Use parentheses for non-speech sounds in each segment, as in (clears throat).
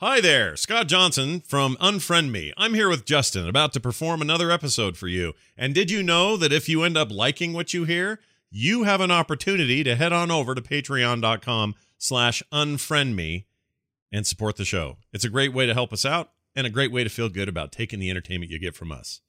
Hi there, Scott Johnson from Unfriend Me. I'm here with Justin, about to perform another episode for you. And did you know that if you end up liking what you hear, you have an opportunity to head on over to patreon.com slash unfriend me and support the show. It's a great way to help us out and a great way to feel good about taking the entertainment you get from us.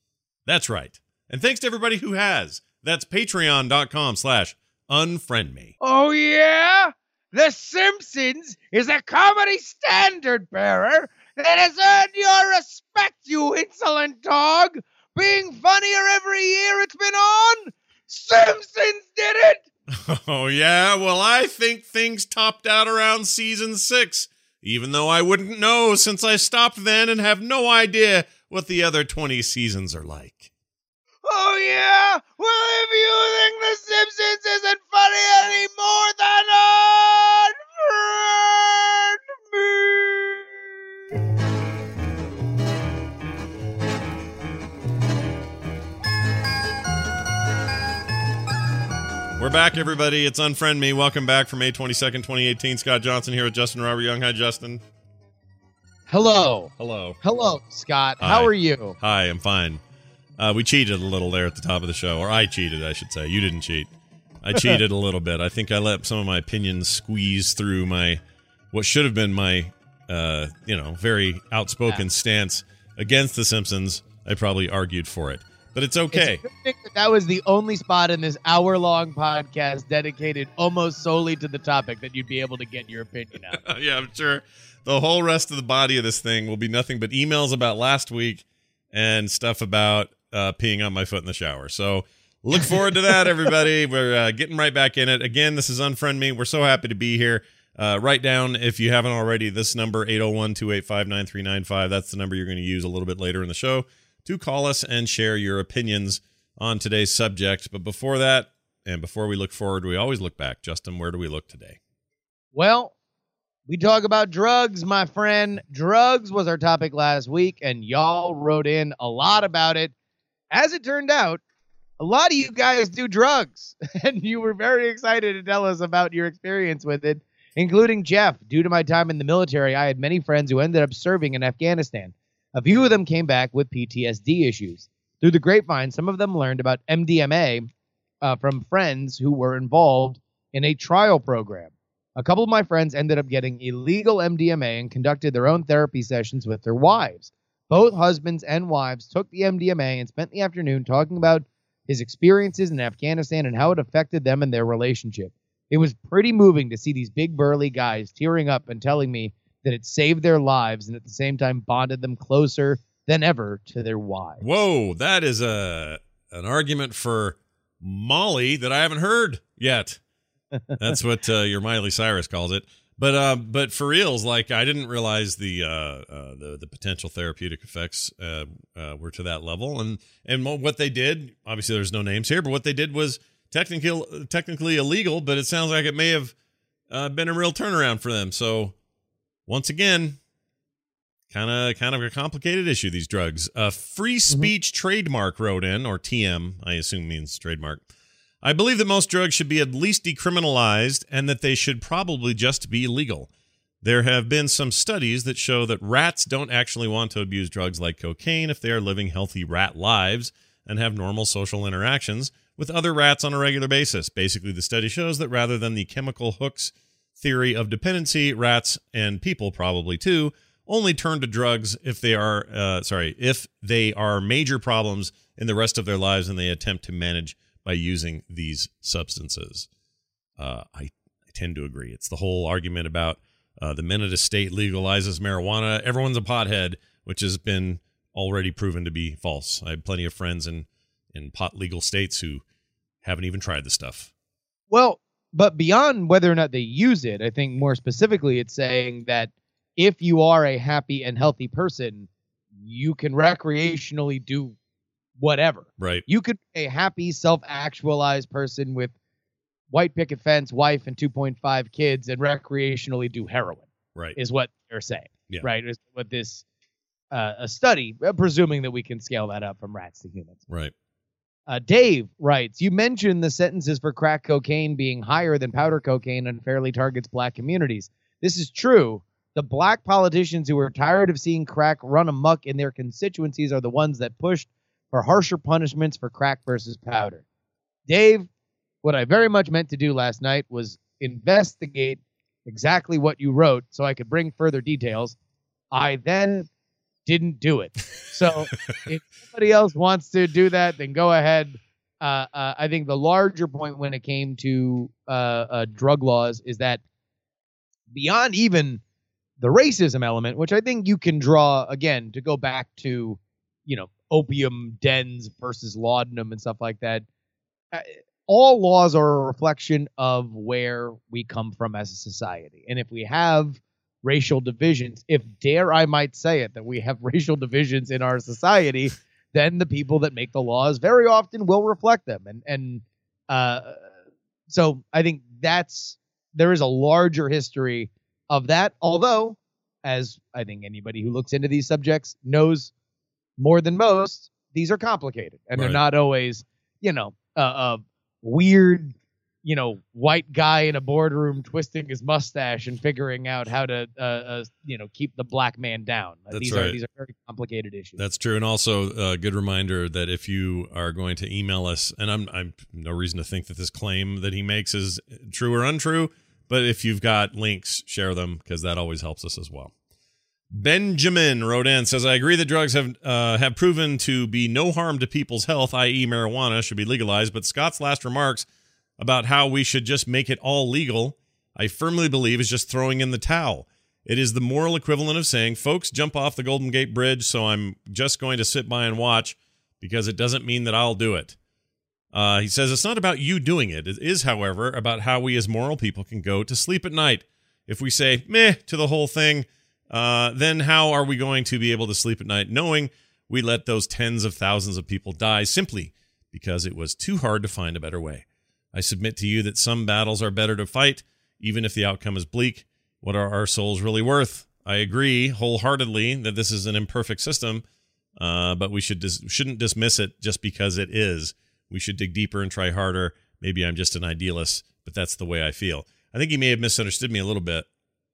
That's right. And thanks to everybody who has. That's patreon.com slash unfriend me. Oh, yeah? The Simpsons is a comedy standard bearer that has earned your respect, you insolent dog. Being funnier every year it's been on. Simpsons did it. (laughs) Oh, yeah? Well, I think things topped out around season six, even though I wouldn't know since I stopped then and have no idea what the other 20 seasons are like. Oh, yeah? Well, if you think The Simpsons isn't funny anymore, then unfriend me. We're back, everybody. It's Unfriend Me. Welcome back from May 22nd, 2018. Scott Johnson here with Justin Robert Young. Hi, Justin. Hello. Hello. Hello, Scott. Hi. How are you? Hi, I'm fine. Uh, we cheated a little there at the top of the show, or I cheated, I should say. You didn't cheat. I (laughs) cheated a little bit. I think I let some of my opinions squeeze through my what should have been my uh, you know very outspoken Yeah. stance against The Simpsons. I probably argued for it, but it's okay. It's that that was the only spot in this hour-long podcast dedicated almost solely to the topic that you'd be able to get your opinion out. (laughs) yeah, I'm sure the whole rest of the body of this thing will be nothing but emails about last week and stuff about uh, peeing on my foot in the shower. So look forward to that, everybody. (laughs) We're uh, getting right back in it. Again, this is Unfriend Me. We're so happy to be here. Uh, write down, if you haven't already, this number, 801 285 9395. That's the number you're going to use a little bit later in the show to call us and share your opinions on today's subject. But before that, and before we look forward, we always look back. Justin, where do we look today? Well, we talk about drugs, my friend. Drugs was our topic last week, and y'all wrote in a lot about it. As it turned out, a lot of you guys do drugs, (laughs) and you were very excited to tell us about your experience with it, including Jeff. Due to my time in the military, I had many friends who ended up serving in Afghanistan. A few of them came back with PTSD issues. Through the grapevine, some of them learned about MDMA uh, from friends who were involved in a trial program. A couple of my friends ended up getting illegal MDMA and conducted their own therapy sessions with their wives. Both husbands and wives took the MDMA and spent the afternoon talking about his experiences in Afghanistan and how it affected them and their relationship. It was pretty moving to see these big burly guys tearing up and telling me that it saved their lives and at the same time bonded them closer than ever to their wives. Whoa, that is a an argument for Molly that I haven't heard yet. (laughs) That's what uh, your Miley Cyrus calls it. But uh, but for reals, like I didn't realize the uh, uh, the the potential therapeutic effects uh, uh, were to that level, and and what they did. Obviously, there's no names here, but what they did was technically technically illegal. But it sounds like it may have uh, been a real turnaround for them. So once again, kind of kind of a complicated issue. These drugs. Uh, free speech trademark wrote in, or TM, I assume means trademark. I believe that most drugs should be at least decriminalized and that they should probably just be legal. There have been some studies that show that rats don't actually want to abuse drugs like cocaine if they are living healthy rat lives and have normal social interactions with other rats on a regular basis. Basically, the study shows that rather than the chemical hooks theory of dependency, rats and people probably too only turn to drugs if they are uh, sorry if they are major problems in the rest of their lives and they attempt to manage by using these substances. Uh, I, I tend to agree. It's the whole argument about uh, the minute a state legalizes marijuana, everyone's a pothead, which has been already proven to be false. I have plenty of friends in in pot legal states who haven't even tried the stuff. Well, but beyond whether or not they use it, I think more specifically, it's saying that if you are a happy and healthy person, you can recreationally do whatever. Right. You could be a happy, self actualized person with white picket fence, wife, and 2.5 kids and recreationally do heroin, Right. is what they're saying. Yeah. Right? Is what this uh, a study, uh, presuming that we can scale that up from rats to humans. Right. Uh, Dave writes, You mentioned the sentences for crack cocaine being higher than powder cocaine unfairly targets black communities. This is true, The black politicians who are tired of seeing crack run amok in their constituencies are the ones that pushed for harsher punishments for crack versus powder. Dave, what I very much meant to do last night was investigate exactly what you wrote so I could bring further details. I then didn't do it. So (laughs) if somebody else wants to do that, then go ahead. Uh, uh, I think the larger point when it came to uh, uh, drug laws is that beyond even the racism element, which I think you can draw again to go back to, you know, opium dens versus laudanum and stuff like that. Uh, all laws are a reflection of where we come from as a society. And if we have racial divisions, if dare I might say it, that we have (laughs) racial divisions in our society, then the people that make the laws very often will reflect them. And and uh, so I think that's there is a larger history of that. Although, as I think anybody who looks into these subjects knows more than most, these are complicated and they're not always, you know, uh, uh, weird, you know, white guy in a boardroom twisting his mustache and figuring out how to, uh, uh, you know, keep the black man down. Uh, That's these are these are very complicated issues. That's true, and also a good reminder that if you are going to email us, and I'm I'm no reason to think that this claim that he makes is true or untrue, but if you've got links, share them because that always helps us as well. Benjamin wrote in says, "I agree that drugs have uh, have proven to be no harm to people's health, i.e., marijuana should be legalized. But Scott's last remarks about how we should just make it all legal, I firmly believe, is just throwing in the towel. It is the moral equivalent of saying, folks, jump off the Golden Gate Bridge, so I'm just going to sit by and watch because it doesn't mean that I'll do it. Uh, he says, it's not about you doing it. It is, however, about how we as moral people can go to sleep at night. If we say meh to the whole thing, uh, then how are we going to be able to sleep at night knowing we let those tens of thousands of people die simply because it was too hard to find a better way? I submit to you that some battles are better to fight, even if the outcome is bleak. What are our souls really worth? I agree wholeheartedly that this is an imperfect system, uh, but we should dis- shouldn't dismiss it just because it is. We should dig deeper and try harder. Maybe I'm just an idealist, but that's the way I feel. I think he may have misunderstood me a little bit.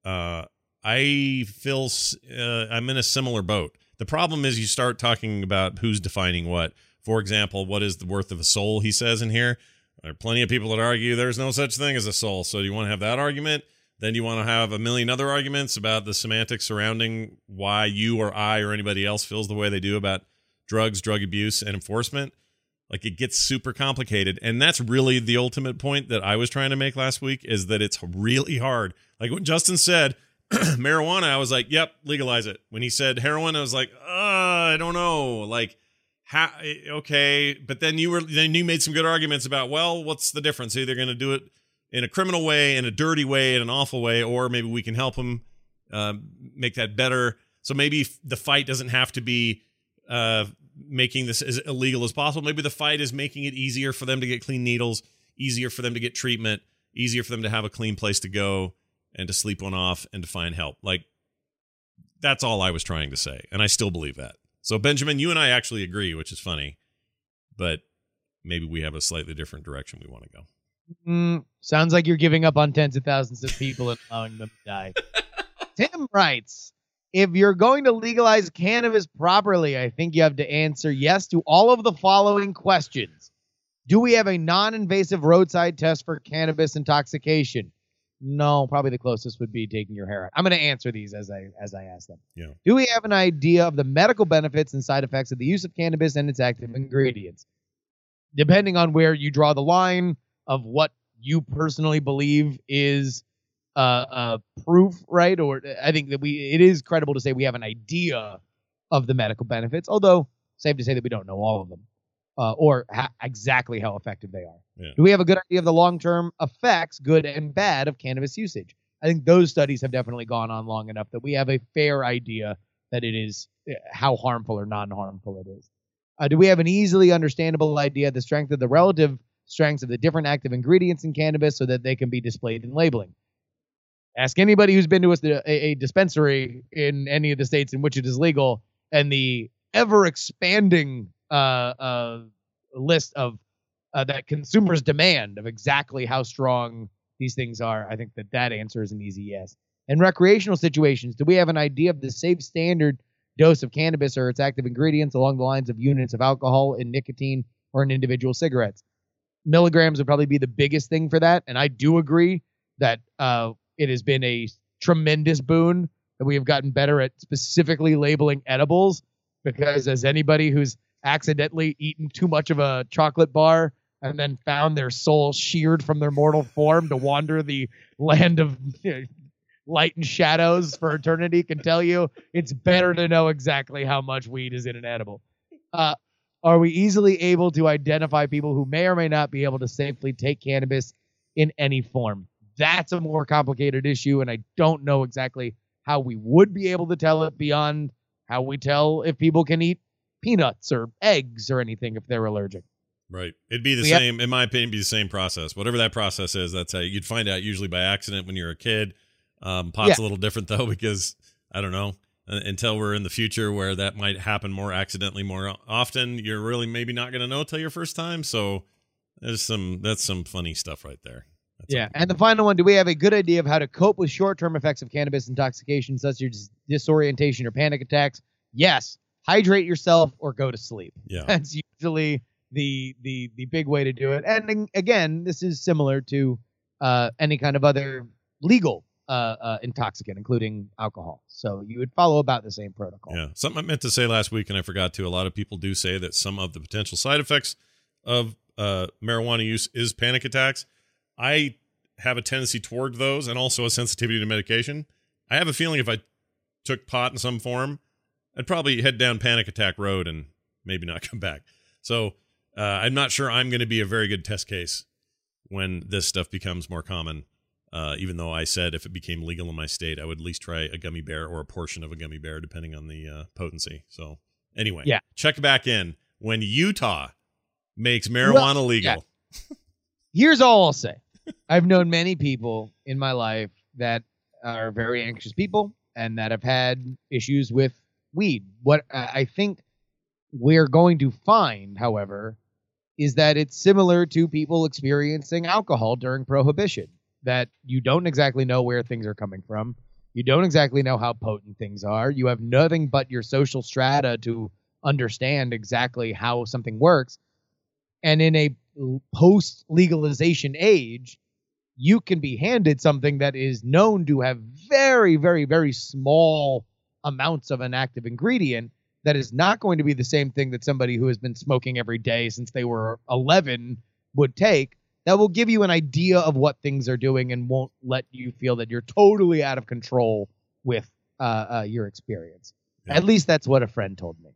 Uh, I feel uh, I'm in a similar boat. The problem is you start talking about who's defining what. For example, what is the worth of a soul? He says in here. There are plenty of people that argue there's no such thing as a soul. So do you want to have that argument? Then you want to have a million other arguments about the semantics surrounding why you or I or anybody else feels the way they do about drugs, drug abuse, and enforcement. Like it gets super complicated. And that's really the ultimate point that I was trying to make last week is that it's really hard. Like when Justin said (clears throat) marijuana, I was like, yep, legalize it. When he said heroin, I was like, uh, I don't know. Like, how, okay. But then you were, then you made some good arguments about, well, what's the difference? Either going to do it in a criminal way, in a dirty way, in an awful way, or maybe we can help him um, make that better. So maybe the fight doesn't have to be uh, making this as illegal as possible. Maybe the fight is making it easier for them to get clean needles, easier for them to get treatment, easier for them to have a clean place to go and to sleep one off and to find help. Like that's all I was trying to say, and I still believe that. So Benjamin, you and I actually agree, which is funny, but maybe we have a slightly different direction we want to go. Mm, sounds like you're giving up on tens of thousands of people and allowing them to die. (laughs) Tim writes If you're going to legalize cannabis properly, I think you have to answer yes to all of the following questions Do we have a non invasive roadside test for cannabis intoxication? No, probably the closest would be taking your hair out. I'm going to answer these as I as I ask them. Yeah. Do we have an idea of the medical benefits and side effects of the use of cannabis and its active ingredients? Depending on where you draw the line of what you personally believe is uh, uh, proof, right? Or I think that we it is credible to say we have an idea of the medical benefits, although safe to say that we don't know all of them uh, or ha- exactly how effective they are. Yeah. Do we have a good idea of the long term effects, good and bad, of cannabis usage? I think those studies have definitely gone on long enough that we have a fair idea that it is uh, how harmful or non harmful it is. Uh, do we have an easily understandable idea of the strength of the relative strengths of the different active ingredients in cannabis so that they can be displayed in labeling? Ask anybody who's been to a, a dispensary in any of the states in which it is legal, and the ever expanding uh, uh, list of uh, that consumers demand of exactly how strong these things are. I think that that answer is an easy yes. In recreational situations, do we have an idea of the safe standard dose of cannabis or its active ingredients along the lines of units of alcohol and nicotine or in individual cigarettes? Milligrams would probably be the biggest thing for that. And I do agree that uh, it has been a tremendous boon that we have gotten better at specifically labeling edibles because as anybody who's accidentally eaten too much of a chocolate bar and then found their soul sheared from their mortal form to wander the land of light and shadows for eternity can tell you it's better to know exactly how much weed is in an edible. Uh, are we easily able to identify people who may or may not be able to safely take cannabis in any form? That's a more complicated issue, and I don't know exactly how we would be able to tell it beyond how we tell if people can eat peanuts or eggs or anything if they're allergic. Right. It'd be the We have- same, in my opinion, be the same process. Whatever that process is, that's how you'd find out usually by accident when you're a kid. Um, pot's Yeah. a little different (laughs) though because I don't know until we're in the future where that might happen more accidentally more often. You're really maybe not going to know till your first time. So there's some that's some funny stuff right there. That's Yeah. And the final one do we have a good idea of how to cope with short term effects of cannabis intoxication, such as disorientation or panic attacks? Yes. Hydrate yourself or go to sleep. yeah. (laughs) That's usually the the the big way to do it. And again, this is similar to uh, any kind of other legal uh, uh, intoxicant, including alcohol. So you would follow about the same protocol. Yeah. Something I meant to say last week and I forgot to. A lot of people do say that some of the potential side effects of uh, marijuana use is panic attacks. I have a tendency toward those and also a sensitivity to medication. I have a feeling if I took pot in some form, I'd probably head down panic attack road and maybe not (laughs) come back. So uh, I'm not sure I'm going to be a very good test case when this stuff becomes more common. Uh, even though I said if it became legal in my state, I would at least try a gummy bear or a portion of a gummy bear, depending on the uh, potency. So, anyway, Yeah. check back in when Utah makes marijuana legal. (laughs) Here's all I'll say. I've known many people in my life that are very anxious people and that have had issues with weed. What I think we're going to find, however, is that it's similar to people experiencing alcohol during prohibition that you don't exactly know where things are coming from. You don't exactly know how potent things are. You have nothing but your social strata to understand exactly how something works. And in a post legalization age, you can be handed something that is known to have very, very, very small amounts of an active ingredient that is not going to be the same thing that somebody who has been smoking every day since they were 11 would take. That will give you an idea of what things are doing and won't let you feel that you're totally out of control with uh, uh, your experience. Yeah. At least that's what a friend told me.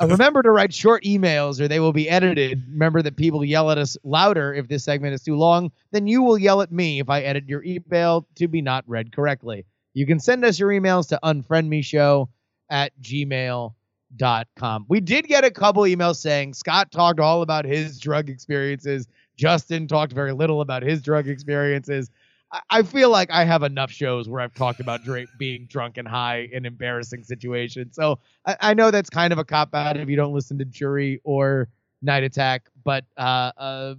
Uh, remember to write short emails or they will be edited. Remember that people yell at us louder if this segment is too long, then you will yell at me if I edit your email to be not read correctly. You can send us your emails to unfriendmeshow at gmail.com. We did get a couple emails saying Scott talked all about his drug experiences. Justin talked very little about his drug experiences. I- feel like I have enough shows where I've talked about Drake being drunk and high in embarrassing situations. So I, I know that's kind of a cop out if you don't listen to Jury or Night Attack, but uh, uh,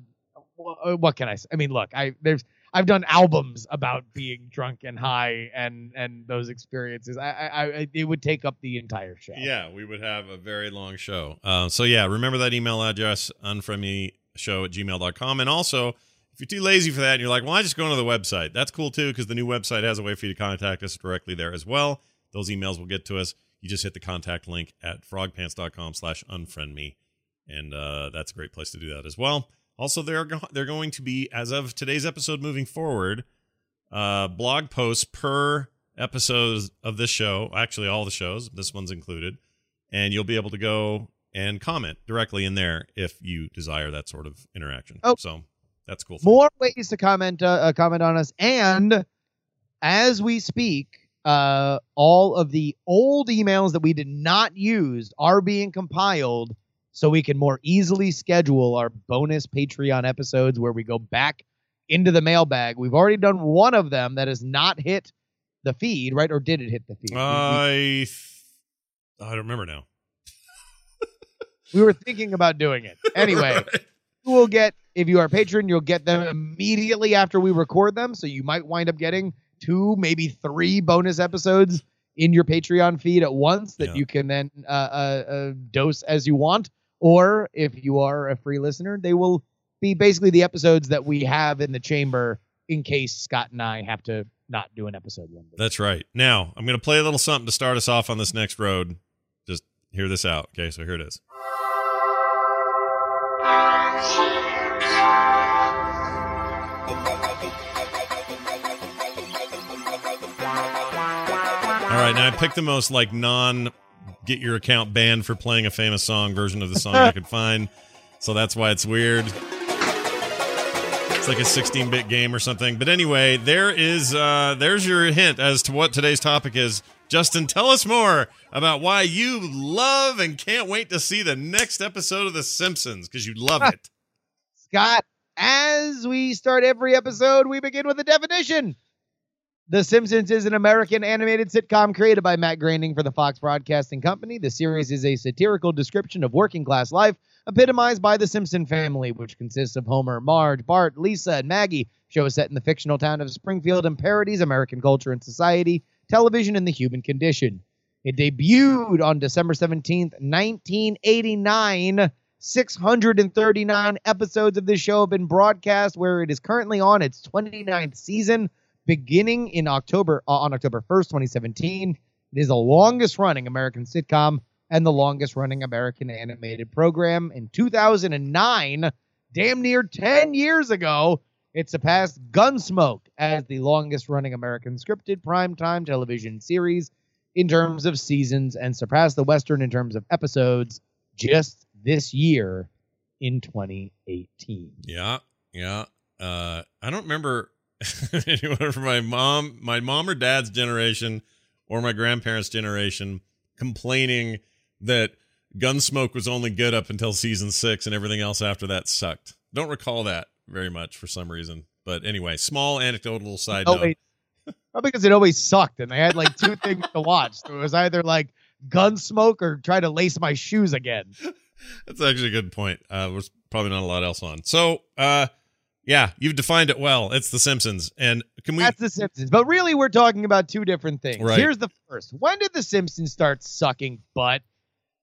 what can I say? I mean, look, I there's I've done albums about being drunk and high and and those experiences. I I, I it would take up the entire show. Yeah, we would have a very long show. Uh, so, yeah, remember that email address, unfriendmeshow at gmail.com. And also, if you're too lazy for that and you're like, well, I just go to the website, that's cool too, because the new website has a way for you to contact us directly there as well. Those emails will get to us. You just hit the contact link at frogpants.com slash unfriend me. And uh, that's a great place to do that as well. Also, they're, go- they're going to be, as of today's episode moving forward, uh, blog posts per episode of this show, actually all the shows, this one's included, and you'll be able to go and comment directly in there if you desire that sort of interaction. Oh. So that's cool. more ways to comment uh, uh, comment on us and as we speak uh, all of the old emails that we did not use are being compiled so we can more easily schedule our bonus patreon episodes where we go back into the mailbag we've already done one of them that has not hit the feed right or did it hit the feed I th- I don't remember now. (laughs) we, were thinking about doing it anyway (laughs) you will get if you are a patron you'll get them immediately after we record them so you might wind up getting two, maybe three bonus episodes in your Patreon feed at once that Yeah. you can then uh, uh, uh, dose as you want. Or if you are a free listener, they will be basically the episodes that we have in the chamber in case Scott and I have to not do an episode one day. That's right. Now, I'm going to play a little something to start us off on this next road. Just hear this out. Okay, so here it is. All right, now I picked the most like non get your account banned for playing a famous song version of the song I could find. So that's why it's weird. It's like a 16-bit game or something. But anyway, there is uh there's your hint as to what today's topic is. Justin, tell us more about why you love and can't wait to see the next episode of The Simpsons because you love it. (laughs) Scott, as we start every episode, we begin with a definition. The Simpsons is an American animated sitcom created by Matt Groening for the Fox Broadcasting Company. The series is a satirical description of working class life, epitomized by the Simpson family, which consists of Homer, Marge, Bart, Lisa, and Maggie. Show is set in the fictional town of Springfield and parodies American culture and society, television, and the human condition. It debuted on December 17th, 1989. 639 episodes of this show have been broadcast, where it is currently on its 29th season, beginning in October uh, on October 1st, 2017. It is the longest running American sitcom and the longest running American animated program. In 2009, damn near 10 years ago, it surpassed Gunsmoke as the longest running American scripted primetime television series in terms of seasons and surpassed the Western in terms of episodes just this year in 2018. Yeah, yeah. Uh, I don't remember (laughs) anyone from my mom, my mom or dad's generation, or my grandparents' generation complaining that Gunsmoke was only good up until season six, and everything else after that sucked. Don't recall that very much for some reason. But anyway, small anecdotal side Oh, note. (laughs) Probably because it always sucked and they had like two things to watch. So it was either like Gunsmoke or try to lace my shoes again. (laughs) That's actually a good point. Uh, there's probably not a lot else on. So, uh, yeah, you've defined it well. It's The Simpsons, and can we? That's The Simpsons. But really, we're talking about two different things. Right. Here's the first. When did The Simpsons start sucking butt?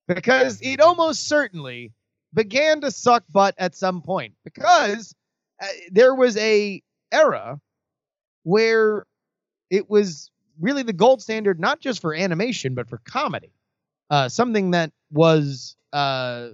Because it almost certainly began to suck butt at some point. Because uh, there was a era where it was really the gold standard, not just for animation, but for comedy. Uh, something that was, uh,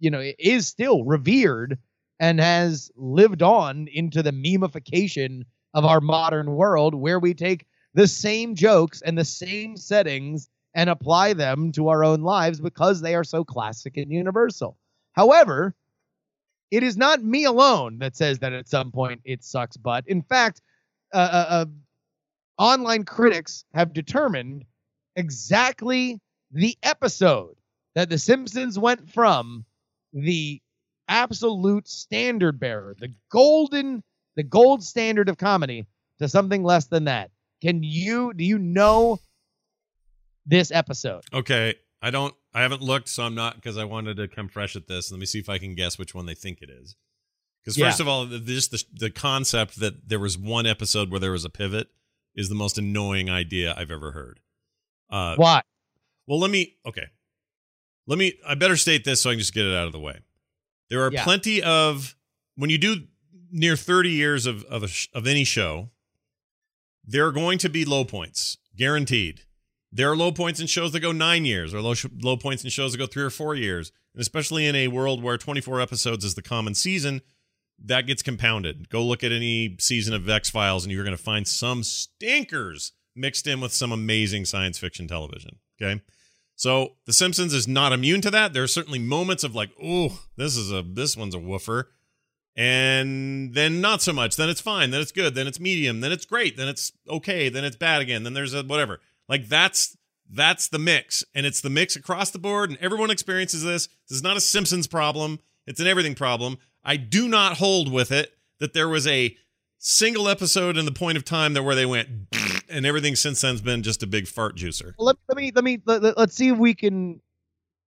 you know, is still revered and has lived on into the memification of our modern world where we take the same jokes and the same settings and apply them to our own lives because they are so classic and universal. However, it is not me alone that says that at some point it sucks butt. In fact, uh, uh, uh, online critics have determined exactly the episode that The Simpsons went from the absolute standard bearer, the golden, the gold standard of comedy, to something less than that. Can you do you know this episode? Okay, I don't. I haven't looked, so I'm not because I wanted to come fresh at this. Let me see if I can guess which one they think it is. Because Yeah. first of all, the- just the the concept that there was one episode where there was a pivot is the most annoying idea I've ever heard. Uh, Why? well, let me. Okay, let me. I better state this so I can just get it out of the way. There are Yeah. plenty of when you do near 30 years of of a sh- of any show, there are going to be low points, guaranteed. There are low points in shows that go nine years, or low sh- low points in shows that go three or four years, and especially in a world where 24 episodes is the common season, that gets compounded. Go look at any season of X Files, and you're going to find some stinkers mixed in with some amazing science fiction television. Okay, so The Simpsons is not immune to that. There are certainly moments of like, oh, this is a this one's a woofer, and then not so much. Then it's fine. Then it's good. Then it's medium. Then it's great. Then it's okay. Then it's bad again. Then there's a whatever. Like that's that's the mix, and it's the mix across the board, and everyone experiences this. This is not a Simpsons problem. It's an everything problem. I do not hold with it that there was a single episode in the point of time that where they went and everything since then's been just a big fart juicer. Let, let me let me let, let- let's see if we can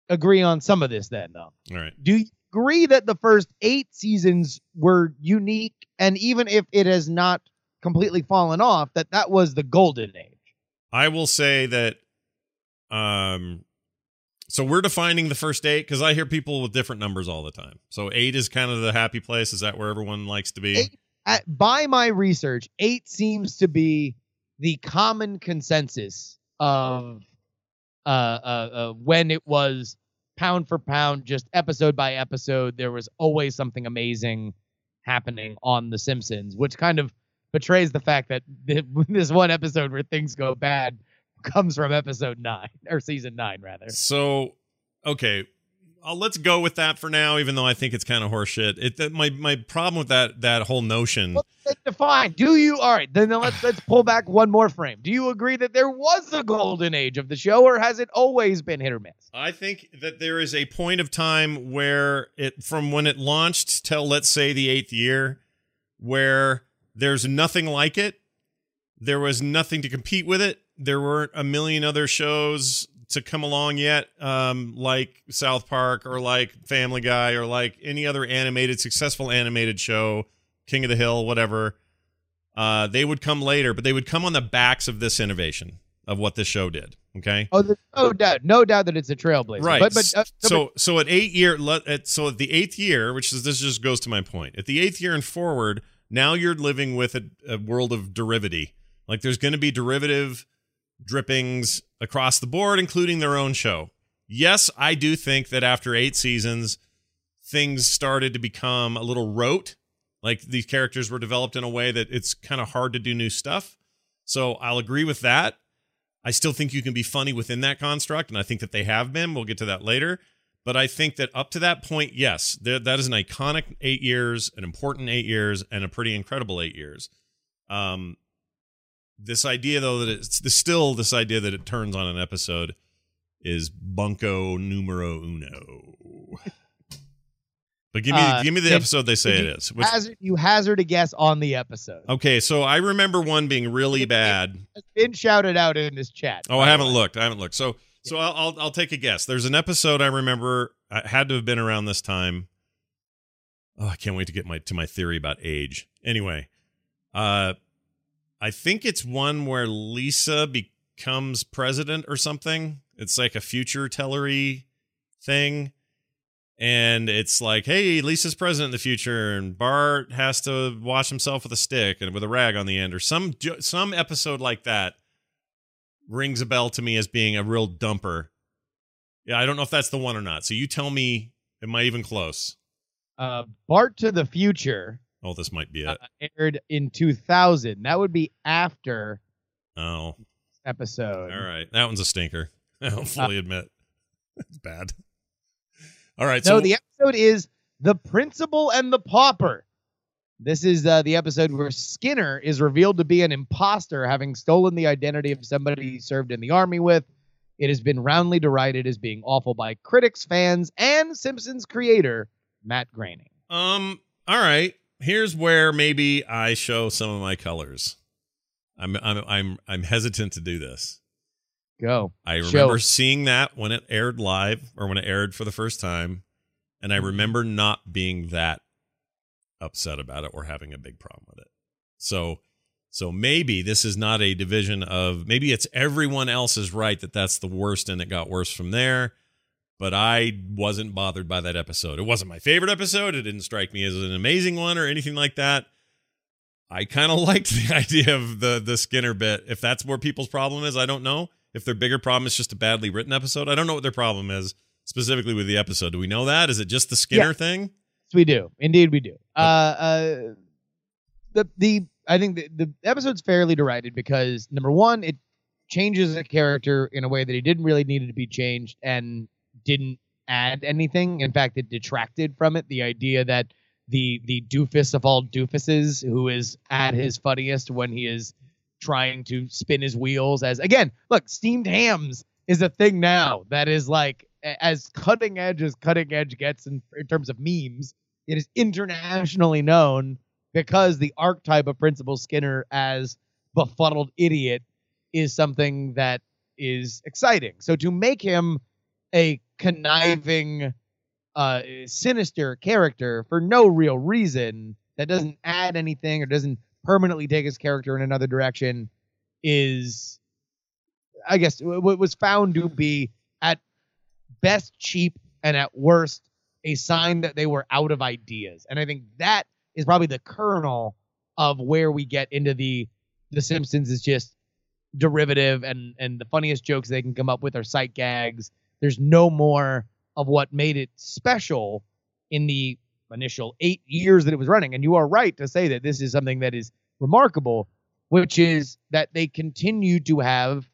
agree on some of this then though. All right. Do you agree that the first 8 seasons were unique and even if it has not completely fallen off, that that was the golden age. I will say that um so we're defining the first eight because I hear people with different numbers all the time. So eight is kind of the happy place. Is that where everyone likes to be? Eight, at, by my research, eight seems to be the common consensus of uh, uh, uh, when it was pound for pound, just episode by episode. There was always something amazing happening on The Simpsons, which kind of betrays the fact that (laughs) (laughs) this one episode where things go bad comes from episode nine or season nine rather. So, okay, uh, let's go with that for now. Even though I think it's kind of horseshit. It that, my my problem with that that whole notion. Let's define. Do you all right? Then let's (sighs) let's pull back one more frame. Do you agree that there was a golden age of the show, or has it always been hit or miss? I think that there is a point of time where it from when it launched till let's say the eighth year, where there's nothing like it. There was nothing to compete with it there weren't a million other shows to come along yet, um, like South Park or like Family Guy or like any other animated, successful animated show, King of the Hill, whatever. Uh, they would come later, but they would come on the backs of this innovation of what this show did. Okay. Oh, no doubt, no doubt that it's a trailblazer. Right. But, but uh, so so at eight year, at, so at the eighth year, which is this just goes to my point. At the eighth year and forward, now you're living with a, a world of derivative. Like there's going to be derivative drippings across the board, including their own show. Yes, I do think that after eight seasons, things started to become a little rote. Like these characters were developed in a way that it's kind of hard to do new stuff. So I'll agree with that. I still think you can be funny within that construct, and I think that they have been. We'll get to that later. But I think that up to that point, yes, that is an iconic eight years, an important eight years, and a pretty incredible eight years. Um, this idea though that it's still this idea that it turns on an episode is bunko numero uno. But give me uh, give me the episode they say it is. Which, hazard, you hazard a guess on the episode. Okay, so I remember one being really bad. It's been shouted out in this chat. Oh, I haven't looked. I haven't looked. So so I'll, I'll I'll take a guess. There's an episode I remember I had to have been around this time. Oh, I can't wait to get my to my theory about age. Anyway, uh I think it's one where Lisa becomes president or something. It's like a future tellery thing. And it's like, hey, Lisa's president in the future, and Bart has to wash himself with a stick and with a rag on the end, or some some episode like that rings a bell to me as being a real dumper. Yeah, I don't know if that's the one or not. So you tell me, am I even close? Uh, Bart to the Future Oh, this might be it. Uh, aired in 2000. That would be after. Oh. Episode. All right, that one's a stinker. (laughs) I'll fully uh, admit it's bad. All right. So the episode is the principal and the pauper. This is uh, the episode where Skinner is revealed to be an imposter, having stolen the identity of somebody he served in the army with. It has been roundly derided as being awful by critics, fans, and Simpsons creator Matt Groening. Um. All right here's where maybe I show some of my colors. I'm I'm I'm I'm hesitant to do this. Go. I remember show. seeing that when it aired live or when it aired for the first time, and I mm-hmm. remember not being that upset about it or having a big problem with it. So so maybe this is not a division of maybe it's everyone else is right that that's the worst and it got worse from there but I wasn't bothered by that episode. It wasn't my favorite episode. It didn't strike me as an amazing one or anything like that. I kind of (laughs) liked the idea of the the Skinner bit. If that's where people's problem is, I don't know. If their bigger problem is just a badly written episode, I don't know what their problem is specifically with the episode. Do we know that? Is it just the Skinner yeah. thing? Yes, we do. Indeed, we do. Uh, uh, the the I think the, the episode's fairly derided because number one, it changes a character in a way that he didn't really need it to be changed, and didn't add anything. In fact, it detracted from it. The idea that the the doofus of all doofuses, who is at his funniest when he is trying to spin his wheels, as again, look, steamed hams is a thing now that is like as cutting edge as cutting edge gets in, in terms of memes. It is internationally known because the archetype of Principal Skinner as befuddled idiot is something that is exciting. So to make him a conniving, uh, sinister character for no real reason that doesn't add anything or doesn't permanently take his character in another direction is, I guess, what was found to be at best cheap and at worst a sign that they were out of ideas. And I think that is probably the kernel of where we get into the The Simpsons is just derivative and and the funniest jokes they can come up with are sight gags. There's no more of what made it special in the initial eight years that it was running. And you are right to say that this is something that is remarkable, which is that they continue to have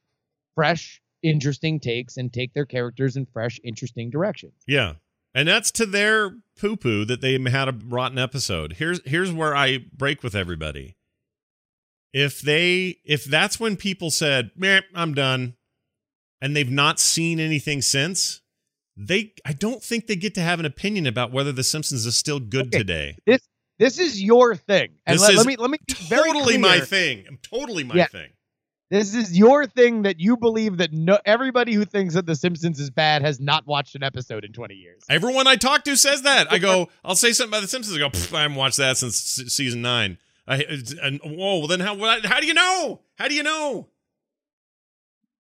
fresh, interesting takes and take their characters in fresh, interesting directions. Yeah. And that's to their poo poo that they had a rotten episode. Here's here's where I break with everybody. If they if that's when people said, Meh, I'm done, and they've not seen anything since, they I don't think they get to have an opinion about whether The Simpsons is still good Okay. today. This this is your thing. And This let, is let me let me Totally my thing. Totally my Yeah. thing. This is your thing that you believe that no everybody who thinks that The Simpsons is bad has not watched an episode in 20 years. Everyone I talk to says that. I go, (laughs) I'll say something about The Simpsons. I go, I haven't watched that since se- season nine. I and whoa, well then how how do you know? How do you know?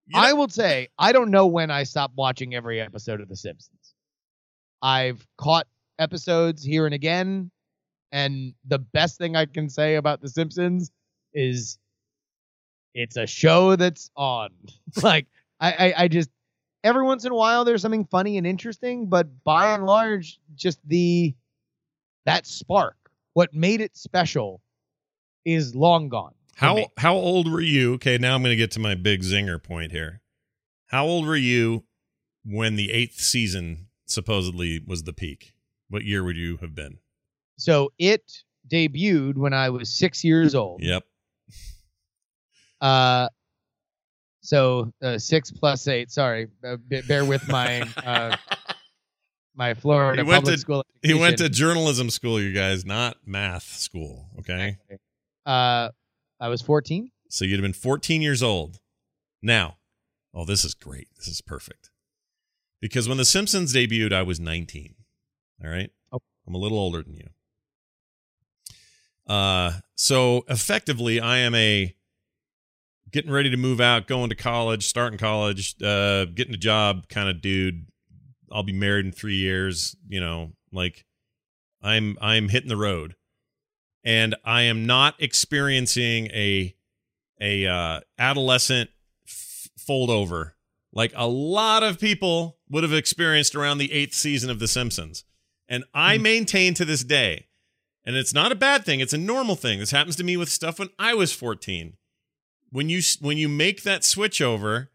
You I will say I don't know when I stopped watching every episode of The Simpsons. I've caught episodes here and again, and the best thing I can say about The Simpsons is it's a show that's on. (laughs) like I, I, I just every once in a while there's something funny and interesting, but by and large, just the that spark, what made it special, is long gone. How how old were you? Okay, now I'm going to get to my big zinger point here. How old were you when the eighth season supposedly was the peak? What year would you have been? So it debuted when I was six years old. Yep. Uh, so uh, six plus eight. Sorry, uh, b- bear with my uh, my Florida He went public to- school. He went to journalism school, you guys, not math school. Okay. Uh, I was fourteen. So you'd have been 14 years old. Now, oh, this is great. This is perfect. Because when The Simpsons debuted, I was 19. All right. Oh. I'm a little older than you. Uh, so effectively, I am a getting ready to move out, going to college, starting college, uh, getting a job kind of dude. I'll be married in three years. You know, like I'm I'm hitting the road, and I am not experiencing a a uh, adolescent f- fold over like a lot of people would have experienced around the eighth season of The Simpsons. And I Mhm. maintain to this day, and it's not a bad thing; it's a normal thing. This happens to me with stuff when I was fourteen. When you when you make that switch over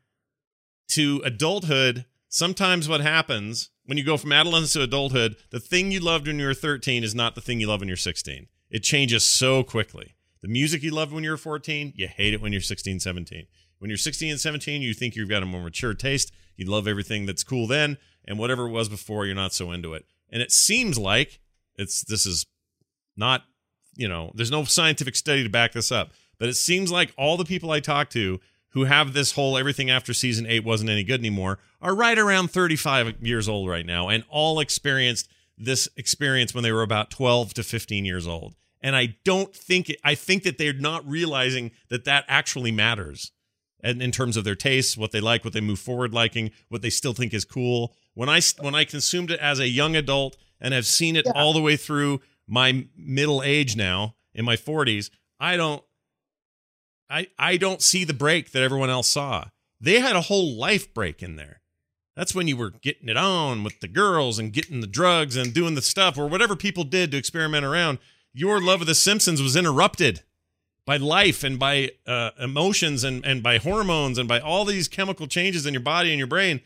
to adulthood, sometimes what happens when you go from adolescence to adulthood, the thing you loved when you were 13 is not the thing you love when you're 16. It changes so quickly. The music you loved when you were 14, you hate it when you're 16, 17. When you're 16 and 17, you think you've got a more mature taste. You love everything that's cool then, and whatever it was before, you're not so into it. And it seems like it's this is not, you know, there's no scientific study to back this up, but it seems like all the people I talk to who have this whole everything after season 8 wasn't any good anymore are right around 35 years old right now and all experienced this experience when they were about 12 to 15 years old. And I don't think it, I think that they're not realizing that that actually matters. And in terms of their tastes, what they like, what they move forward liking, what they still think is cool. When I when I consumed it as a young adult and have seen it Yeah. all the way through my middle age now in my 40s, I don't I I don't see the break that everyone else saw. They had a whole life break in there. That's when you were getting it on with the girls and getting the drugs and doing the stuff or whatever people did to experiment around. Your love of the Simpsons was interrupted by life and by uh, emotions and, and by hormones and by all these chemical changes in your body and your brain.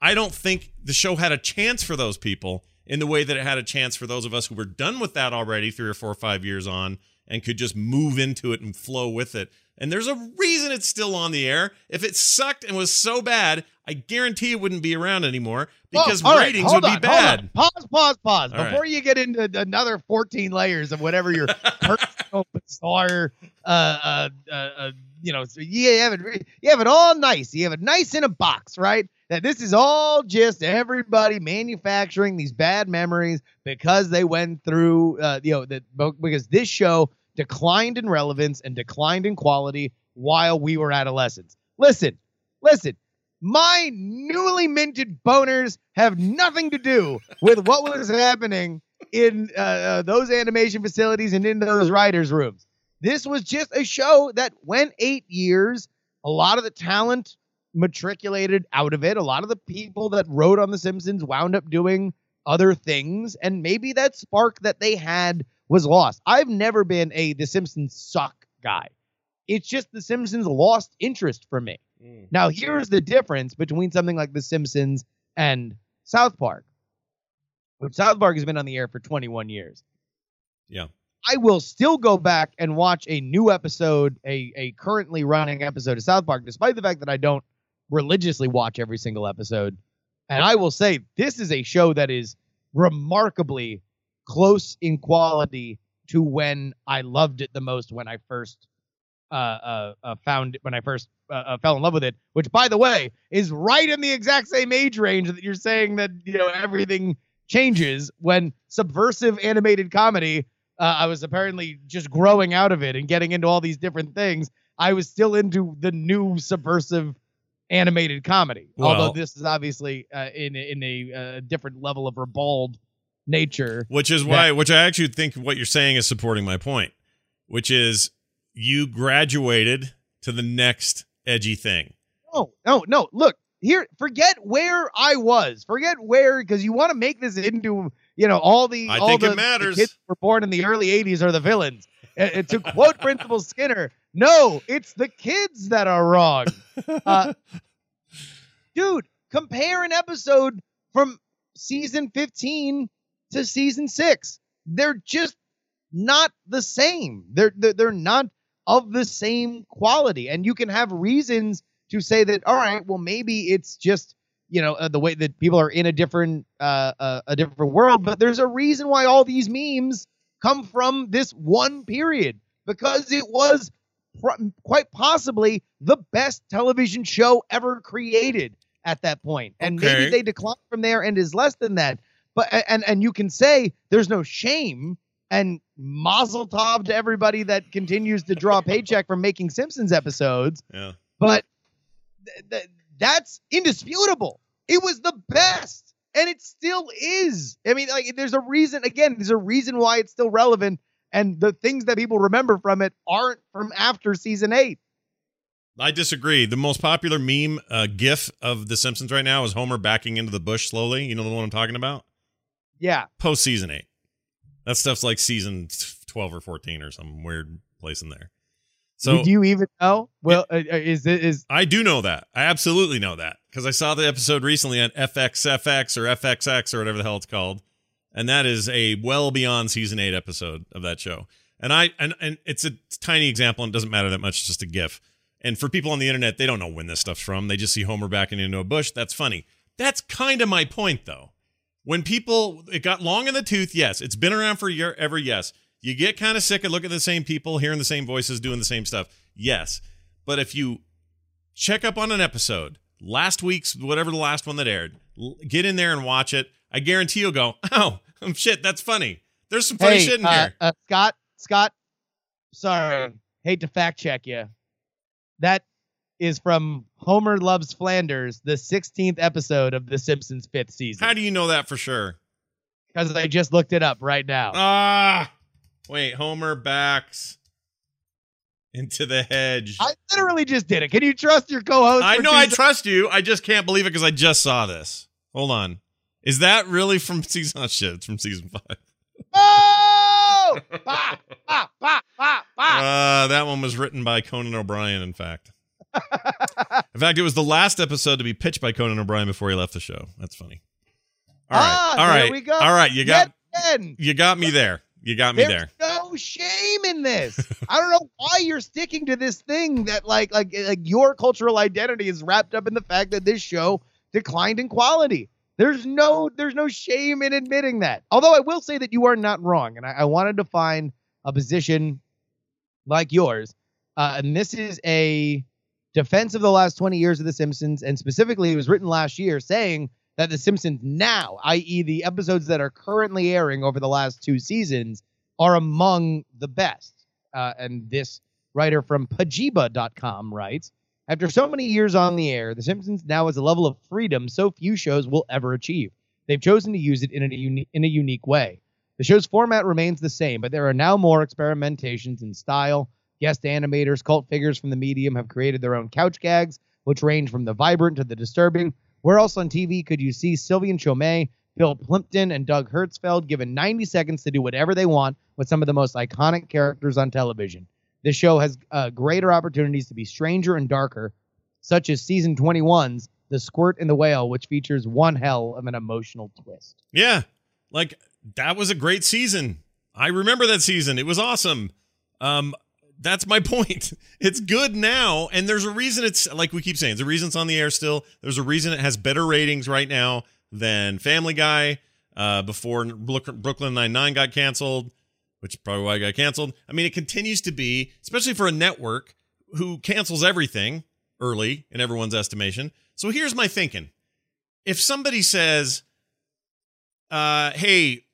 I don't think the show had a chance for those people in the way that it had a chance for those of us who were done with that already three or four or five years on and could just move into it and flow with it. And there's a reason it's still on the air. If it sucked and was so bad, I guarantee it wouldn't be around anymore because right, ratings hold would on, be bad. Pause, pause, pause. All Before you get into another 14 layers of whatever your (laughs) personal bizarre, uh, uh, uh, uh, you know, so you have it, you have it all nice. You have it nice in a box, right? That this is all just everybody manufacturing these bad memories because they went through, uh, you know, that because this show declined in relevance and declined in quality while we were adolescents. Listen, listen. My newly minted boners have nothing to do with what was happening in uh, uh, those animation facilities and in those writers' rooms. This was just a show that went eight years. A lot of the talent matriculated out of it. A lot of the people that wrote on The Simpsons wound up doing other things, and maybe that spark that they had was lost. I've never been a The Simpsons suck guy. It's just The Simpsons lost interest for me. Mm. Now, here's the difference between something like The Simpsons and South Park. Which South Park has been on the air for 21 years. Yeah. I will still go back and watch a new episode, a, a currently running episode of South Park, despite the fact that I don't religiously watch every single episode. And I will say this is a show that is remarkably close in quality to when I loved it the most when I first uh, uh, uh found when I first uh, uh, fell in love with it. Which, by the way, is right in the exact same age range that you're saying that you know everything changes when subversive animated comedy. Uh, I was apparently just growing out of it and getting into all these different things. I was still into the new subversive animated comedy. Well, Although this is obviously uh, in in a uh, different level of ribald nature. Which is why, which I actually think what you're saying is supporting my point, which is you graduated to the next edgy thing. No, no, no. Look here. Forget where I was. Forget where because you want to make this into you know all the. I all think the, it matters. Kids were born in the early '80s are the villains. And to quote Principal Skinner, no, it's the kids that are wrong. (laughs) Uh, dude, compare an episode from season 15 to season 6. They're just not the same. They're, they're they're not of the same quality and you can have reasons to say that all right, well maybe it's just you know uh, the way that people are in a different uh, uh, a different world, but there's a reason why all these memes come from this one period because it was pr- quite possibly the best television show ever created at that point. And okay. maybe they decline from there and is less than that. But and and you can say there's no shame and mazel tov to everybody that continues to draw a paycheck from making Simpsons episodes. Yeah. But th- th- that's indisputable. It was the best and it still is. I mean, like, there's a reason. Again, there's a reason why it's still relevant, and the things that people remember from it aren't from after season eight. I disagree. The most popular meme uh, GIF of The Simpsons right now is Homer backing into the bush slowly. You know the one I'm talking about? Yeah. Post season eight. That stuff's like season 12 or 14 or some weird place in there. So do you even know? Well, it, uh, uh, is it is? I do know that. I absolutely know that because I saw the episode recently on FXFX or FXX or whatever the hell it's called, and that is a well beyond season eight episode of that show. And I and and it's a tiny example and it doesn't matter that much. It's just a GIF. And for people on the internet, they don't know when this stuff's from. They just see Homer backing into a bush. That's funny. That's kind of my point, though. When people, it got long in the tooth, yes. It's been around for year, ever, yes. You get kind of sick of looking at the same people, hearing the same voices, doing the same stuff, yes. But if you check up on an episode, last week's, whatever the last one that aired, get in there and watch it. I guarantee you'll go, oh, (laughs) shit, that's funny. There's some funny hey, shit in uh, here. Uh, Scott, Scott, sorry, hate to fact check you. That is from Homer Loves Flanders, the 16th episode of The Simpsons fifth season. How do you know that for sure? Because I just looked it up right now. Ah, wait, Homer backs into the hedge. I literally just did it. Can you trust your co-host? I know I trust you. I just can't believe it because I just saw this. Hold on. Is that really from (laughs) season? Oh shit! It's from season five. Oh! bah, bah, bah, bah, bah. Uh, that one was written by Conan O'Brien. In fact, in fact, it was the last episode to be pitched by Conan O'Brien before he left the show. That's funny. All right, ah, all right, we go. all right. You got you got me there. You got me There's there. No shame in this. I don't know why you're sticking to this thing that like like like your cultural identity is wrapped up in the fact that this show declined in quality. There's no there's no shame in admitting that. Although I will say that you are not wrong, and I, I wanted to find a position like yours. Uh, and this is a defense of the last 20 years of The Simpsons, and specifically, it was written last year saying that The Simpsons now, i.e., the episodes that are currently airing over the last two seasons, are among the best. uh, and this writer from Pajiba.com writes After so many years on the air, The Simpsons now has a level of freedom so few shows will ever achieve. They've chosen to use it in a, uni- in a unique way. The show's format remains the same, but there are now more experimentations in style. Guest animators, cult figures from the medium have created their own couch gags, which range from the vibrant to the disturbing. Where else on TV could you see Sylvain Chomet, Bill Plympton, and Doug Hertzfeldt given 90 seconds to do whatever they want with some of the most iconic characters on television? This show has uh, greater opportunities to be stranger and darker, such as season 21's The Squirt and the Whale, which features one hell of an emotional twist. Yeah. Like that was a great season. I remember that season. It was awesome. Um that's my (laughs) point. It's good now, and there's a reason it's like we keep saying. There's a reason it's on the air still. There's a reason it has better ratings right now than Family Guy. Uh, before Brooklyn Nine Nine got canceled, which is probably why it got canceled. I mean, it continues to be, especially for a network who cancels everything early in everyone's estimation. So here's my thinking: if somebody says, uh, "Hey,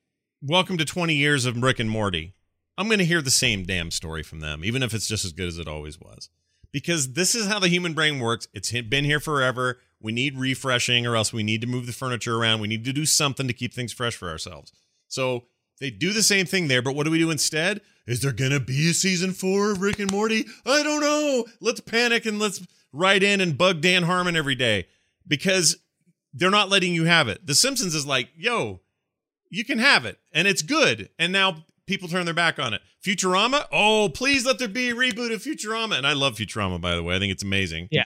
welcome to 20 years of Rick and Morty," I'm going to hear the same damn story from them, even if it's just as good as it always was. Because this is how the human brain works. It's been here forever. We need refreshing, or else we need to move the furniture around. We need to do something to keep things fresh for ourselves. So they do the same thing there, but what do we do instead? Is there going to be a season four of Rick and Morty? I don't know. Let's panic and let's write in and bug Dan Harmon every day because they're not letting you have it. The Simpsons is like, yo, you can have it and it's good. And now people turn their back on it. Futurama, oh, please let there be a reboot of Futurama. And I love Futurama, by the way. I think it's amazing. Yeah.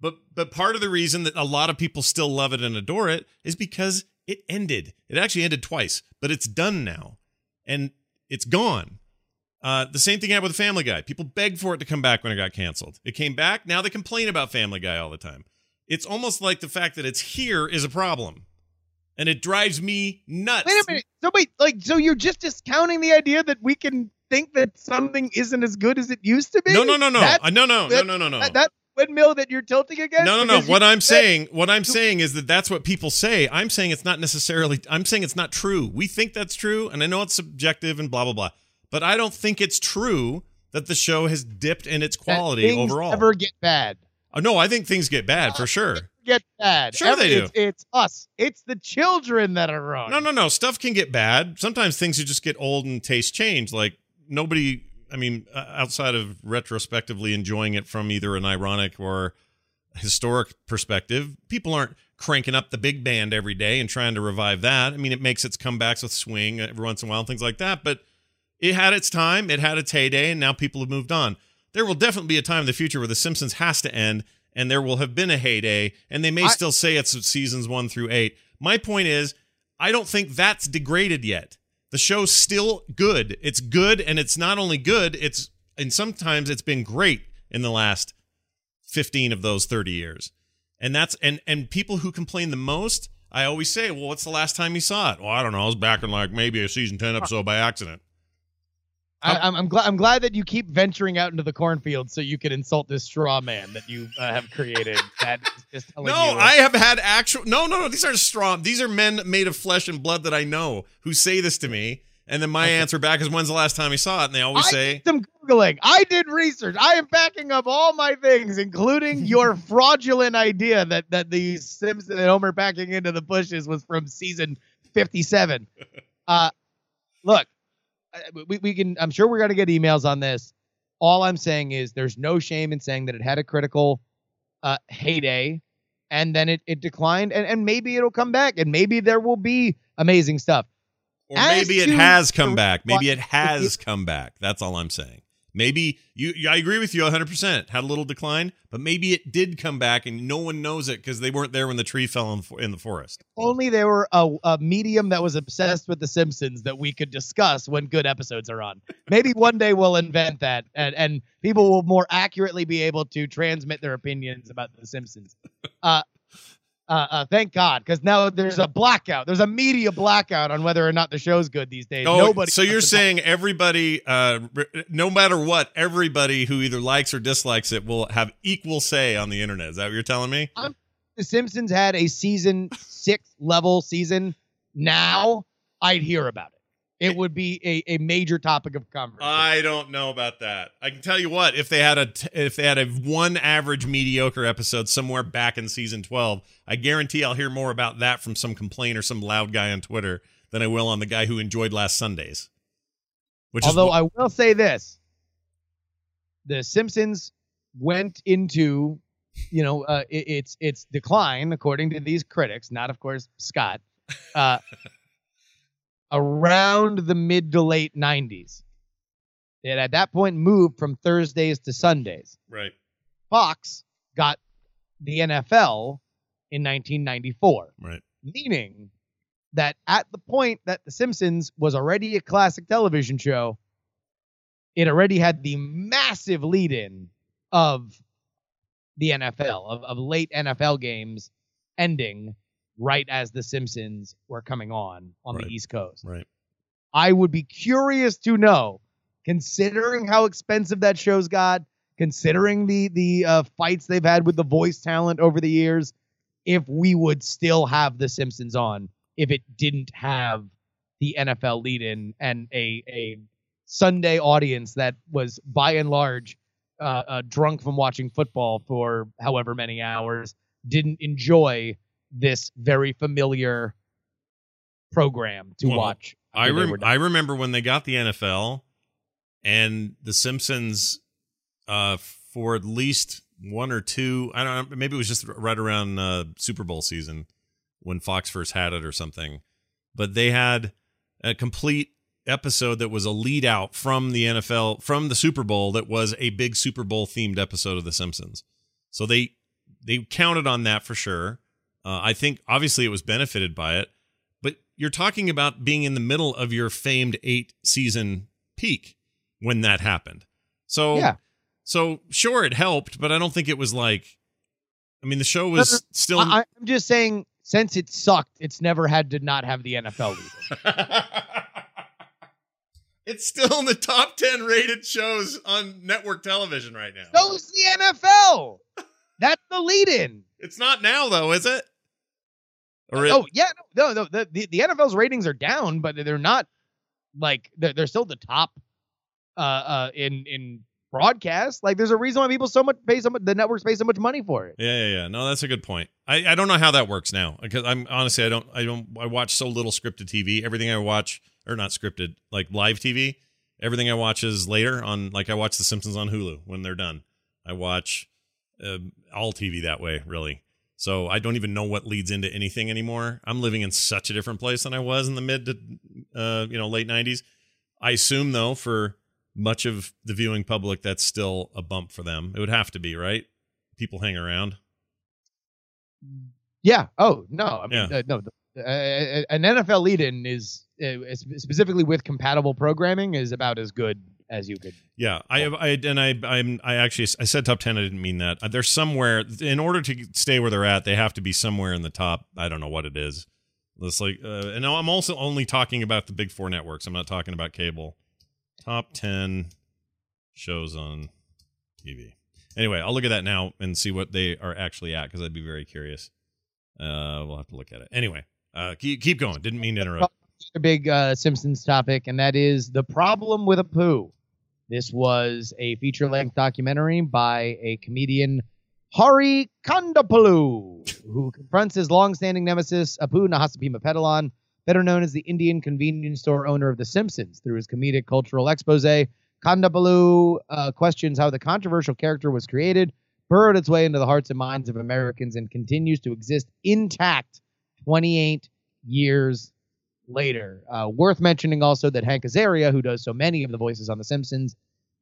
But but part of the reason that a lot of people still love it and adore it is because it ended. It actually ended twice, but it's done now. And it's gone. Uh, the same thing happened with Family Guy. People begged for it to come back when it got canceled. It came back. Now they complain about Family Guy all the time. It's almost like the fact that it's here is a problem and it drives me nuts. Wait a minute. So wait, like, so you're just discounting the idea that we can think that something isn't as good as it used to be? No, no, no, no, uh, no, no, no, no, no, no. That, that windmill that you're tilting against. No, no, no. What I'm saying, what I'm saying is that that's what people say. I'm saying it's not necessarily. I'm saying it's not true. We think that's true, and I know it's subjective and blah blah blah, but I don't think it's true that the show has dipped in its quality overall. Never get bad. Oh, no, I think things get bad for sure get bad. Sure, Every, they do. It's, it's, us. It's the children that are wrong. No, no, no. Stuff can get bad. Sometimes things just get old and taste change. Like nobody. I mean, uh, outside of retrospectively enjoying it from either an ironic or historic perspective, people aren't cranking up the big band every day and trying to revive that. I mean, it makes its comebacks with swing every once in a while and things like that. But it had its time. It had its heyday, and now people have moved on. There will definitely be a time in the future where The Simpsons has to end and there will have been a heyday, and they may I, still say it's seasons one through eight. My point is, I don't think that's degraded yet. The show's still good. It's good, and it's not only good, it's and sometimes it's been great in the last 15 of those 30 years. And that's and and people who complain the most, I always say, well, what's the last time you saw it? Well, I don't know. I was back in like maybe a season 10 episode by accident. I, am I'm glad I'm glad that you keep venturing out into the cornfield so you can insult this straw man that you uh, have created. that is just (laughs) no, I have had actual. No, no, no. These aren't straw. These are men made of flesh and blood that I know who say this to me, and then my okay. answer back is, "When's the last time you saw it?" And they always I say, "Some googling. I did research. I am backing up all my things, including (laughs) your fraudulent idea that that the Simpson that Homer backing into the bushes was from season 57." (laughs) Uh, look, we, we can i'm sure we're going to get emails on this. All i'm saying is there's no shame in saying that it had a critical uh, heyday and then it, it declined and, and maybe it'll come back and maybe there will be amazing stuff. Or As maybe it has come back. Maybe it (laughs) has come back. That's all i'm saying Maybe you, I agree with you 100%. Had a little decline, but maybe it did come back and no one knows it because they weren't there when the tree fell in, in the forest. Only they were a, a, medium that was obsessed with The Simpsons that we could discuss when good episodes are on. Maybe one day we'll invent that and, and people will more accurately be able to transmit their opinions about The Simpsons. Uh, uh, uh, thank God, because now there's a blackout. There's a media blackout on whether or not the show's good these days. Oh, Nobody. So you're saying everybody, uh, no matter what, everybody who either likes or dislikes it will have equal say on the internet. Is that what you're telling me? I'm, the Simpsons had a season six level season. Now I'd hear about it. It would be a, a major topic of conversation. I don't know about that. I can tell you what, if they had a t- if they had a one average mediocre episode somewhere back in season 12, I guarantee I'll hear more about that from some complaint or some loud guy on Twitter than I will on the guy who enjoyed last Sundays. Which Although I will say this, the Simpsons went into, you know, uh, it, it's its decline according to these critics, not of course Scott, uh, (laughs) around the mid to late '90s. It at that point moved from Thursdays to Sundays. right. Fox got the NFL in 1994 Right. meaning that at the point that The Simpsons was already a classic television show, it already had the massive lead in of the NFL, of, of late NFL games ending right as The Simpsons were coming on on Right. the East Coast. Right. I would be curious to know, considering how expensive that show's got, considering the the uh, fights they've had with the voice talent over the years, if we would still have The Simpsons on if it didn't have the NFL lead in and a a Sunday audience that was by and large uh, uh, drunk from watching football for however many hours didn't enjoy this very familiar program to Well, watch. I rem- I remember when they got the NFL and the Simpsons uh for at least one or two I don't know maybe it was just right around uh Super Bowl season when Fox first had it or something. But they had a complete episode that was a lead out from the NFL from the Super Bowl that was a big Super Bowl themed episode of the Simpsons. So they they counted on that for sure uh, I think obviously it was benefited by it but you're talking about being in the middle of your famed eight season peak when that happened. So Yeah. so sure it helped, but I don't think it was like I mean the show was No, no, still I, I'm just saying, since it sucked, it's never had to not have the NFL lead. (laughs) it's still in the top 10 rated shows on network television right now. So is the NFL. That's the lead in. It's not now though, is it? Or it, Oh yeah, no, no, the, the the NFL's ratings are down, but they're not like they're, they're still the top uh uh in in broadcast. Like there's a reason why people so much pay so much the networks pay so much money for it. Yeah, yeah, yeah. No, that's a good point. I, I don't know how that works now because I'm honestly I don't I don't I watch so little scripted TV. Everything I watch or not scripted like live TV. Everything I watch is later on. Like I watch The Simpsons on Hulu when they're done. I watch uh, all TV that way really. So I don't even know what leads into anything anymore. I'm living in such a different place than I was in the mid to uh, you know late '90s. I assume though for much of the viewing public that's still a bump for them. It would have to be right. People hang around. Yeah. Oh no. I mean, Yeah. uh, no. Uh, an NFL lead-in is uh, specifically with compatible programming is about as good as you could. Yeah, I have, I and I I'm I actually I said top ten. I didn't mean that. Uh, They're somewhere in order to stay where they're at. They have to be somewhere in the top. I don't know what it is. It's like, uh, and I'm also only talking about the big four networks. I'm not talking about cable. Top ten shows on TV. Anyway, I'll look at that now and see what they are actually at because I'd be very curious. Uh, we'll have to look at it. Anyway, uh, keep keep going. Didn't mean to interrupt. a big uh, Simpsons topic, and that is the problem with Apu. This was a feature-length documentary by a comedian, Hari Kondabolu, who confronts his long-standing nemesis, Apu Nahasapeemapetilon, better known as the Indian convenience store owner of The Simpsons. Through his comedic cultural expose, Kondabolu uh, questions how the controversial character was created, burrowed its way into the hearts and minds of Americans, and continues to exist intact 28 years later. Uh, worth mentioning also that Hank Azaria, who does so many of the voices on The Simpsons,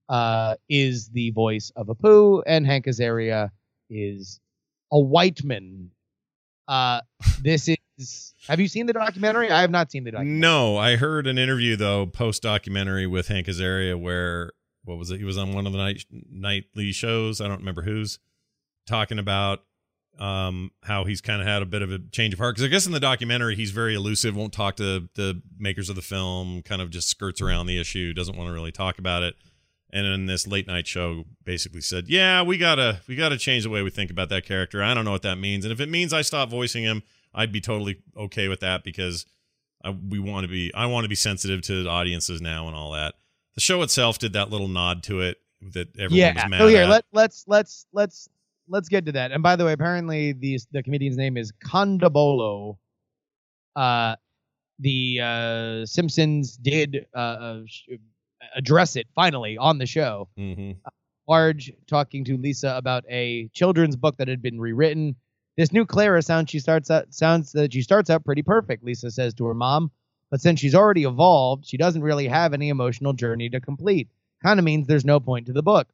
uh, is the voice of Apu, and Hank Azaria is a white man. Uh, this is. Have you seen the documentary? I have not seen the documentary. No, I heard an interview though post documentary with Hank Azaria where what was it? He was on one of the night nightly shows. I don't remember whose talking about um how he's kind of had a bit of a change of heart because I guess in the documentary he's very elusive, won't talk to the makers of the film, kind of just skirts around the issue, doesn't want to really talk about it. And in this late night show, basically said, "Yeah, we gotta we gotta change the way we think about that character. I don't know what that means, and if it means I stop voicing him, I'd be totally okay with that because I, we want to be. I want to be sensitive to audiences now and all that. The show itself did that little nod to it that everyone yeah. was mad So here, at. let let's let's let's let's get to that. And by the way, apparently the the comedian's name is Kondabolu. Uh, the uh, Simpsons did uh, uh, address it finally on the show. hmm Marge talking to Lisa about a children's book that had been rewritten. This new Clara sounds she starts out sounds that she starts out pretty perfect, Lisa says to her mom. But since she's already evolved, she doesn't really have any emotional journey to complete. Kind of means there's no point to the book.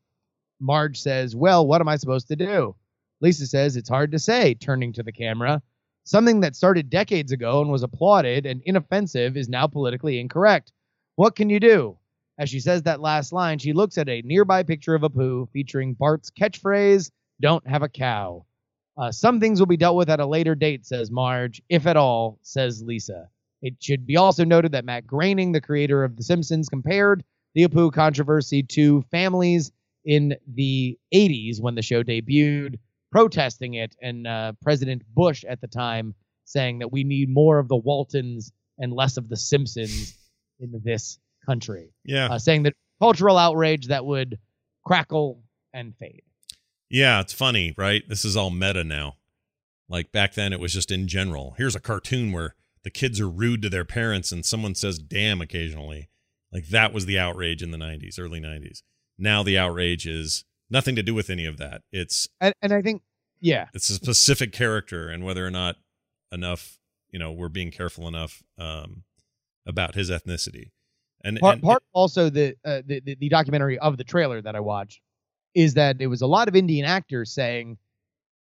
Marge says, Well, what am I supposed to do? Lisa says, It's hard to say, turning to the camera. Something that started decades ago and was applauded and inoffensive is now politically incorrect. What can you do? As she says that last line, she looks at a nearby picture of Apu featuring Bart's catchphrase, Don't have a cow. Uh, some things will be dealt with at a later date, says Marge, if at all, says Lisa. It should be also noted that Matt Groening, the creator of The Simpsons, compared the Apu controversy to families in the 80s when the show debuted, protesting it, and uh, President Bush at the time saying that we need more of the Waltons and less of the Simpsons in this country, Yeah, uh, saying that cultural outrage that would crackle and fade. yeah. It's funny, right? This is all meta now. Like back then, it was just in general. Here's a cartoon where the kids are rude to their parents and someone says "damn" occasionally. Like that was the outrage in the '90s, early '90s. Now the outrage is nothing to do with any of that. It's And, and I think, yeah, it's a specific character and whether or not enough you know we're being careful enough um about his ethnicity and, part, and part also the, uh, the the the documentary of the trailer that I watched is that it was a lot of Indian actors saying,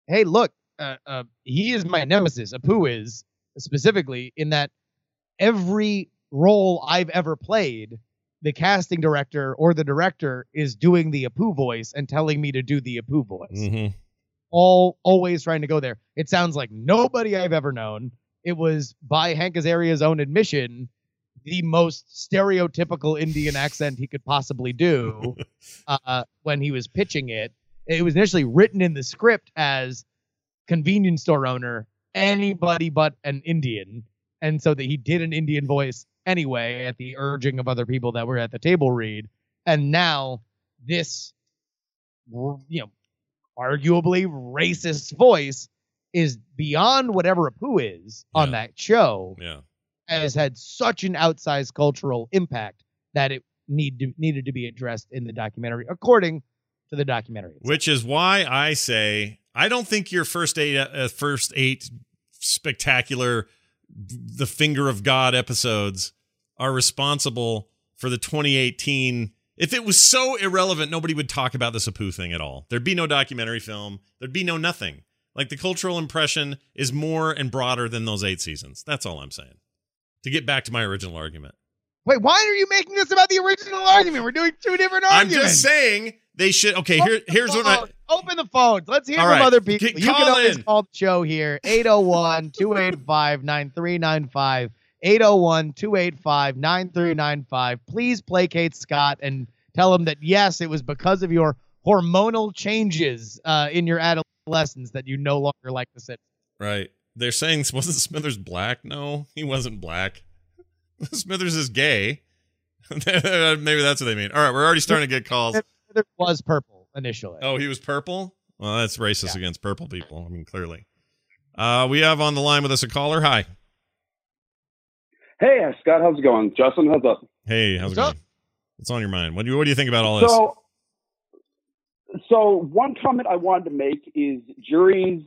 "Hey, look, uh, uh, he is my nemesis. Apu is specifically in that every role I've ever played, the casting director or the director is doing the Apu voice and telling me to do the Apu voice. Mhm. All always trying to go there. It sounds like nobody I've ever known. It was by Hank Azaria's own admission the most stereotypical Indian accent he could possibly do (laughs) uh, when he was pitching it. It was initially written in the script as convenience store owner, anybody but an Indian, and so that he did an Indian voice anyway at the urging of other people that were at the table read. And now this, you know, arguably racist voice is beyond whatever Apu is on Yeah. that show yeah has had such an outsized cultural impact that it need to, needed to be addressed in the documentary, according to the documentary. itself. which is why i say i don't think your first eight uh, first eight spectacular the finger of god episodes are responsible for the 2018 if it was so irrelevant nobody would talk about the Sapu thing at all. There'd be no documentary film. There'd be no nothing. Like the cultural impression is more and broader than those eight seasons. That's all i'm saying. To get back to my original argument. Wait, why are you making this about the original argument? We're doing two different arguments. i'm just saying they should okay here here's what i. Open the phones. Let's hear All from right. other people. G- you can call always in. call the show here (laughs) 801 285 9395. 801 285 9395. Please placate Scott and tell him that, yes, it was because of your hormonal changes uh, in your adolescence that you no longer like the sit. Right. They're saying (laughs) wasn't Smithers black? No, he wasn't black. (laughs) Smithers is gay. Maybe that's what they mean. All right, we're already starting to get calls. It was purple initially. Oh, he was purple. Well, that's racist against purple people. I mean, clearly. Uh, we have on the line with us a caller. Hi. Hey, uh, Scott, how's it going? Justin, how's up? Hey, how's What's it up? going? What's on your mind? What do you What do you think about all this? So, so one comment I wanted to make is Jury's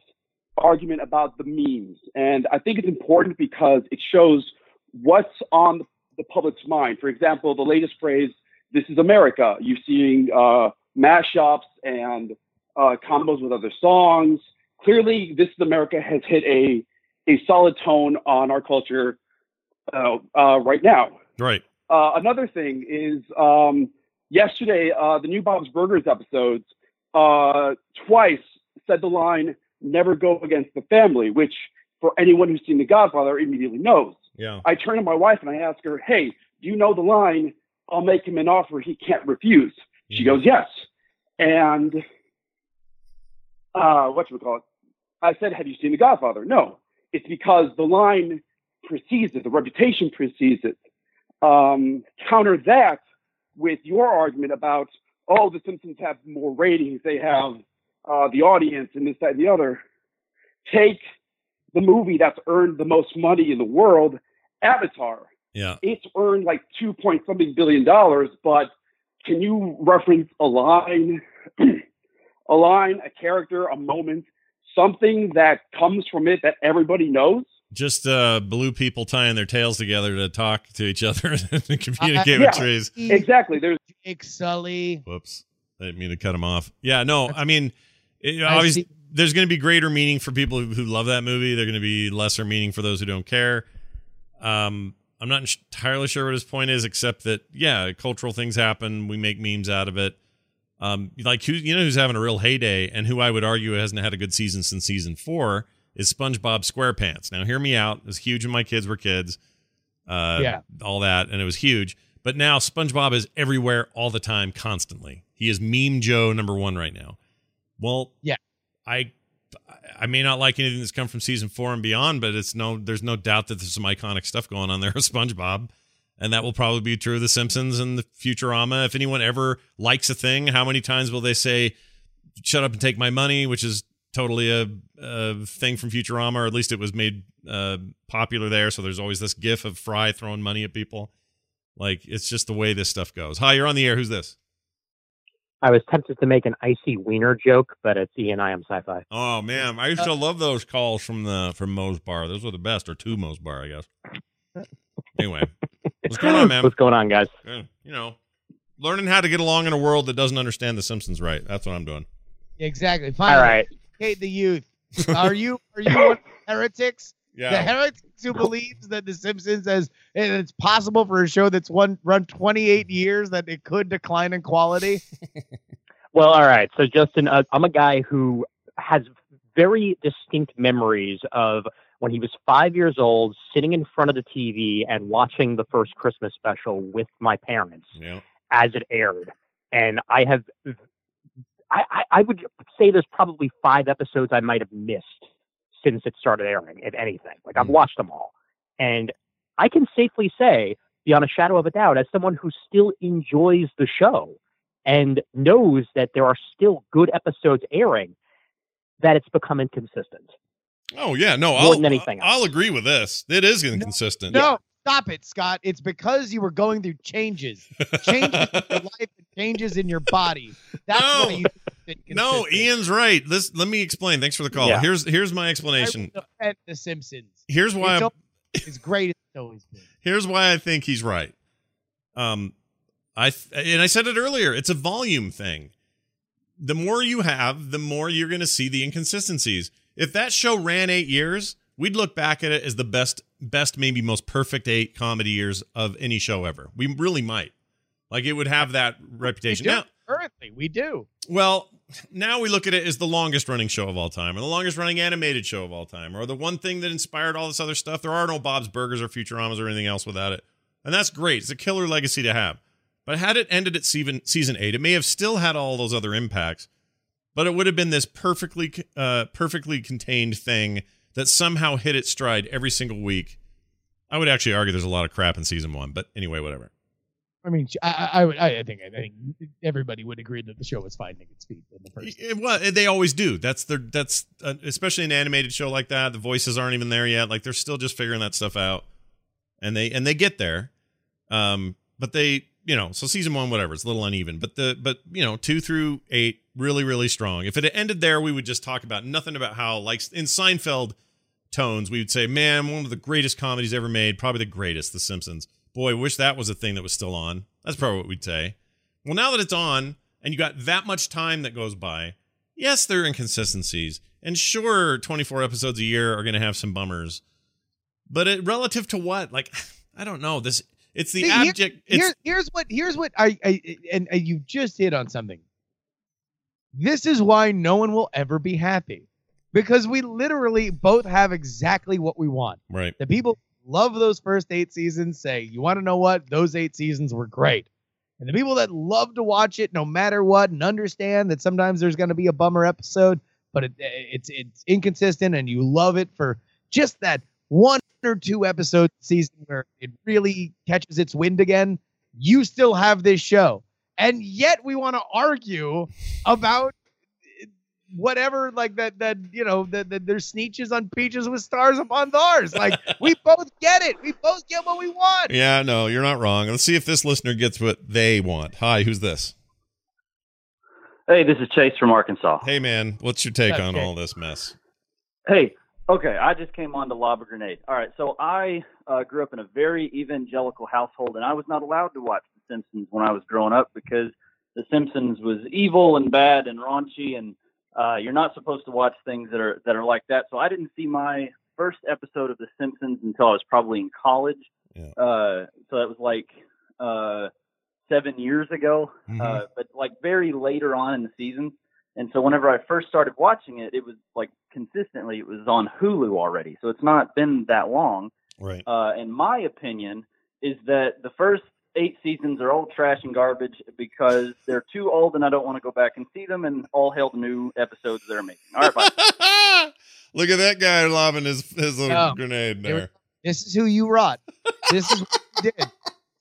argument about the memes, and I think it's important because it shows what's on the public's mind. For example, the latest phrase "This is America." You're seeing uh, mashups and uh, combos with other songs. Clearly, "This is America" has hit a a solid tone on our culture uh, uh, right now. right. Uh, another thing is um, yesterday, uh, the new Bob's Burgers episodes uh, twice said the line "Never go against the family," which for anyone who's seen The Godfather immediately knows. Yeah. I turn to my wife and I ask her, "Hey, do you know the line? I'll make him an offer he can't refuse." She goes, "Yes," and uh, what should we call it? I said, "Have you seen The Godfather?" No. It's because the line precedes it. The reputation precedes it. Um, counter that with your argument about, oh, The Simpsons have more ratings, they have uh, the audience, and this, that, and the other. Take the movie that's earned the most money in the world, Avatar. Yeah. It's earned like two point something billion dollars, but can you reference a line, (clears throat) a line, a character, a moment, something that comes from it that everybody knows? Just uh, blue people tying their tails together to talk to each other (laughs) and communicate Uh, with trees. Exactly. There's Jake Sully. Whoops. I didn't mean to cut him off. Yeah, no, (laughs) I mean, it, I obviously, see. there's going to be greater meaning for people who, who love that movie. They're going to be lesser meaning for those who don't care. Um, I'm not entirely sure what his point is, except that, yeah, cultural things happen. We make memes out of it. Um, like, who, you know, who's having a real heyday and who I would argue hasn't had a good season since season four is SpongeBob SquarePants. Now, hear me out. It was huge when my kids were kids. Uh, Yeah. all that, and it was huge. But now SpongeBob is everywhere all the time, constantly. He is meme Joe number one right now. Well, Yeah. I I may not like anything that's come from season four and beyond, but it's no there's no doubt that there's some iconic stuff going on there with (laughs) SpongeBob. And that will probably be true of The Simpsons and the Futurama. If anyone ever likes a thing, how many times will they say, shut up and take my money, which is totally a, a thing from Futurama, or at least it was made uh, popular there. So there's always this gif of Fry throwing money at people. Like, it's just the way this stuff goes. Hi, you're on the air. Who's this? I was tempted to make an I.C. Wiener joke, but it's E and I am sci-fi. Oh man, I used to love those calls from the from Moe's Bar. Those were the best, or two Moe's Bar, I guess. Anyway, what's going on, man? What's going on, guys? You know, learning how to get along in a world that doesn't understand The Simpsons right. That's what I'm doing. Exactly. Finally, All right. educate the youth. Are you are you one of the heretics? Heretics who believes that The Simpsons has and it's possible for a show that's one run 28 years that it could decline in quality. (laughs) Well, all right. So, Justin, uh, I'm a guy who has very distinct memories of when he was five years old, sitting in front of the TV and watching the first Christmas special with my parents Yeah. as it aired. And I have, I, I, I would say there's probably five episodes I might have missed since it started airing, if anything. Like I've Mm. watched them all. And I can safely say, beyond a shadow of a doubt, as someone who still enjoys the show and knows that there are still good episodes airing, that it's become inconsistent. Oh yeah. No, More I'll, than anything I'll agree with this. It is inconsistent. No, stop it, Scott. It's because you were going through changes, changes in your (laughs) life, and changes in your body. That's No. why you. No. Ian's right. This let me explain. Thanks for the call. Yeah. Here's here's my explanation. will The Simpsons. Here's why It's, I'm, it's great. It's always been. (laughs) here's why I think he's right. Um, I th- and I said it earlier. It's a volume thing. The more you have, the more you're going to see the inconsistencies. If that show ran eight years, we'd look back at it as the best, best, maybe most perfect eight comedy years of any show ever. We really might. Like it would have that reputation. Now, Currently, we do. well, now we look at it as the longest running show of all time, or the longest running animated show of all time, or the one thing that inspired all this other stuff. There are no Bob's Burgers or Futuramas or anything else without it. And that's great. It's a killer legacy to have. But had it ended at season, season eight, it may have still had all those other impacts, but it would have been this perfectly, uh, perfectly contained thing that somehow hit its stride every single week. I would actually argue there's a lot of crap in season one, but anyway, whatever. I mean, I, I, I would- I think, I think everybody would agree that the show was finding its feet in the first. It, well, they always do. That's their. That's uh, especially an animated show like that. The voices aren't even there yet. Like they're still just figuring that stuff out, and they and they get there. Um, but they, you know, so season one, whatever, it's a little uneven. But the but you know, two through eight, really really strong. If it had ended there, we would just talk about nothing about how like in Seinfeld tones, we would say, man, one of the greatest comedies ever made, probably the greatest, The Simpsons. Boy, wish that was a thing that was still on. That's probably what we'd say. Well, now that it's on and you got that much time that goes by, yes, there are inconsistencies. And sure, 24 episodes a year are going to have some bummers. But it, relative to what? Like, (sighs) I don't know. This it's the See, here- abject. It's, Here, here's what here's what I, I and, and you just hit on something. This is why no one will ever be happy, because we literally both have exactly what we want. right. The people love those first eight seasons say, "You want to know what? Those eight seasons were great." And the people that love to watch it no matter what and understand that sometimes there's going to be a bummer episode, but it, it's it's inconsistent and you love it for just that one or two episodes season where it really catches its wind again, you still have this show. And yet we want to argue about whatever like that that you know that, that there's Sneetches on peaches with stars upon theirs like (laughs) we both get it we both get what we want Yeah, no, you're not wrong. Let's see if this listener gets what they want. Hi, who's this? Hey, this is Chase from Arkansas. Hey, man, what's your take Okay. on all this mess? Hey, okay, I just came on to lob a grenade. All right, so I uh, grew up in a very evangelical household, and I was not allowed to watch The Simpsons when I was growing up because The Simpsons was evil and bad and raunchy, and uh, you're not supposed to watch things that are that are like that. So I didn't see my first episode of The Simpsons until I was probably in college. Yeah. Uh, so that was like uh, seven years ago, Mhm. uh, but like very later on in the season. And so whenever I first started watching it, it was like consistently it was on Hulu already. So it's not been that long. Right. Uh, and my opinion is that the first eight seasons are all trash and garbage because they're too old and I don't want to go back and see them. And all hail the new episodes they're making. All right, bye. (laughs) Look at that guy lobbing his his little Oh, grenade they were- there. this is who you wrought this is what you did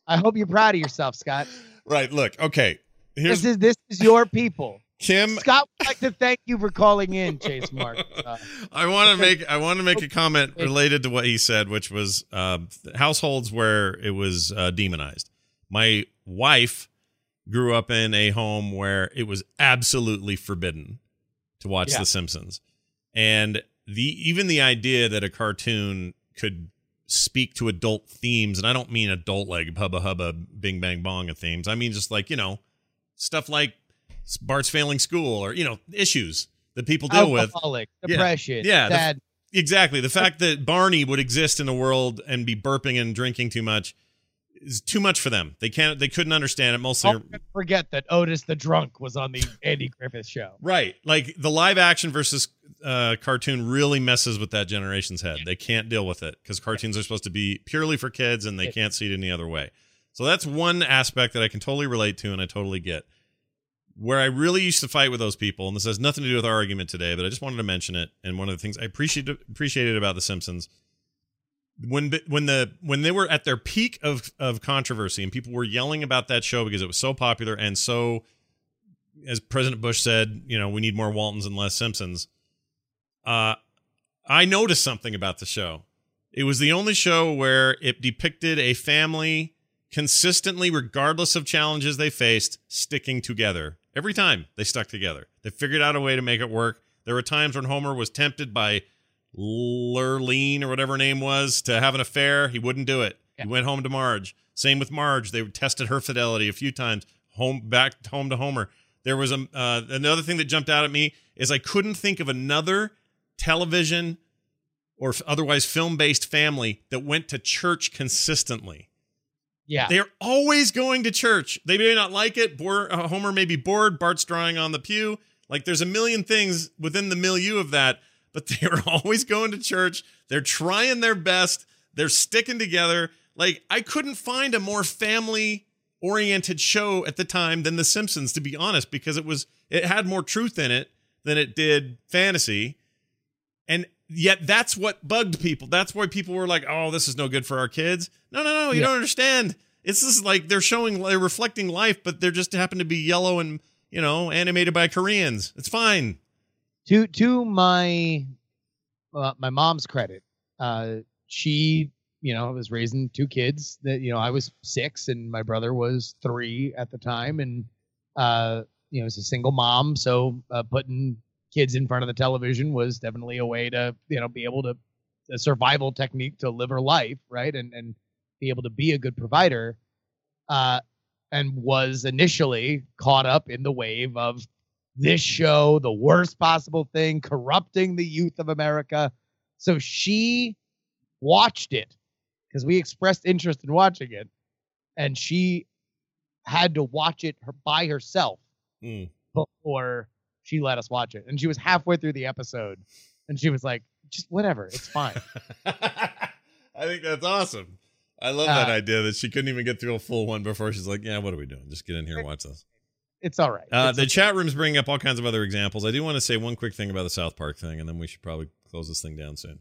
i hope you're proud of yourself scott Right. Look. Okay. Here's this is this is your people Kim. scott would like to thank you for calling in chase mark uh, I want to make I want to make a comment related to what he said, which was uh, households where it was uh, demonized. My wife grew up in a home where it was absolutely forbidden to watch Yeah. The Simpsons, and the even the idea that a cartoon could speak to adult themes, and I don't mean adult like hubba hubba, bing bang bong of themes. I mean just like you know stuff like Bart's failing school or you know issues that people deal with. alcoholic Yeah. depression Yeah, the- Exactly. The fact that Barney would exist in the world and be burping and drinking too much is too much for them. They can't. They couldn't understand it. Mostly, Don't forget that Otis the drunk was on the Andy Griffith show. right? Like the live action versus uh, cartoon really messes with that generation's head. They can't deal with it because cartoons are supposed to be purely for kids and they can't see it any other way. So that's one aspect that I can totally relate to and I totally get. Where I really used to fight with those people, and this has nothing to do with our argument today, but I just wanted to mention it. And one of the things I appreciated appreciated about The Simpsons when when the when they were at their peak of of controversy and people were yelling about that show because it was so popular and so as President Bush said, you know, we need more Waltons and less Simpsons. Uh I noticed something about the show. It was the only show where it depicted a family consistently regardless of challenges they faced sticking together. Every time they stuck together. They figured out a way to make it work. There were times when Homer was tempted by Lurleen or whatever her name was to have an affair. He wouldn't do it. Yeah. He went home to Marge. Same with Marge. They tested her fidelity a few times. Home back home to Homer. There was a uh, another thing that jumped out at me is I couldn't think of another television or otherwise film based family that went to church consistently. Yeah. They're always going to church. They may not like it. Bor- uh, Homer may be bored. Bart's drawing on the pew. Like there's a million things within the milieu of that, but they are (laughs) always going to church. They're trying their best. They're sticking together. Like I couldn't find a more family oriented show at the time than The Simpsons, to be honest, because it was it had more truth in it than it did fantasy. And yet that's what bugged people. That's why people were like, "Oh, this is no good for our kids." No, no, no, you Yeah. don't understand. It's just like they're showing, they're reflecting life, but they're just happen to be yellow and you know animated by Koreans. It's fine. To to my uh, my mom's credit, uh, she you know was raising two kids. That you know I was six and my brother was three at the time, and uh, you know it's a single mom, so uh, putting kids in front of the television was definitely a way to you know be able to a survival technique to live her life, right, and and be able to be a good provider. Uh, and was initially caught up in the wave of this show, the worst possible thing, corrupting the youth of America. So she watched it because we expressed interest in watching it, and she had to watch it her, by herself Mm. before she let us watch it. And she was halfway through the episode, and she was like, "Just whatever, it's fine." (laughs) I think that's awesome. I love that Uh, idea that she couldn't even get through a full one before she's like, "Yeah, what are we doing? Just get in here and watch this." It's all right. Uh, It's the okay. chat room's bringing up all kinds of other examples. I do want to say one quick thing about the South Park thing, and then we should probably close this thing down soon.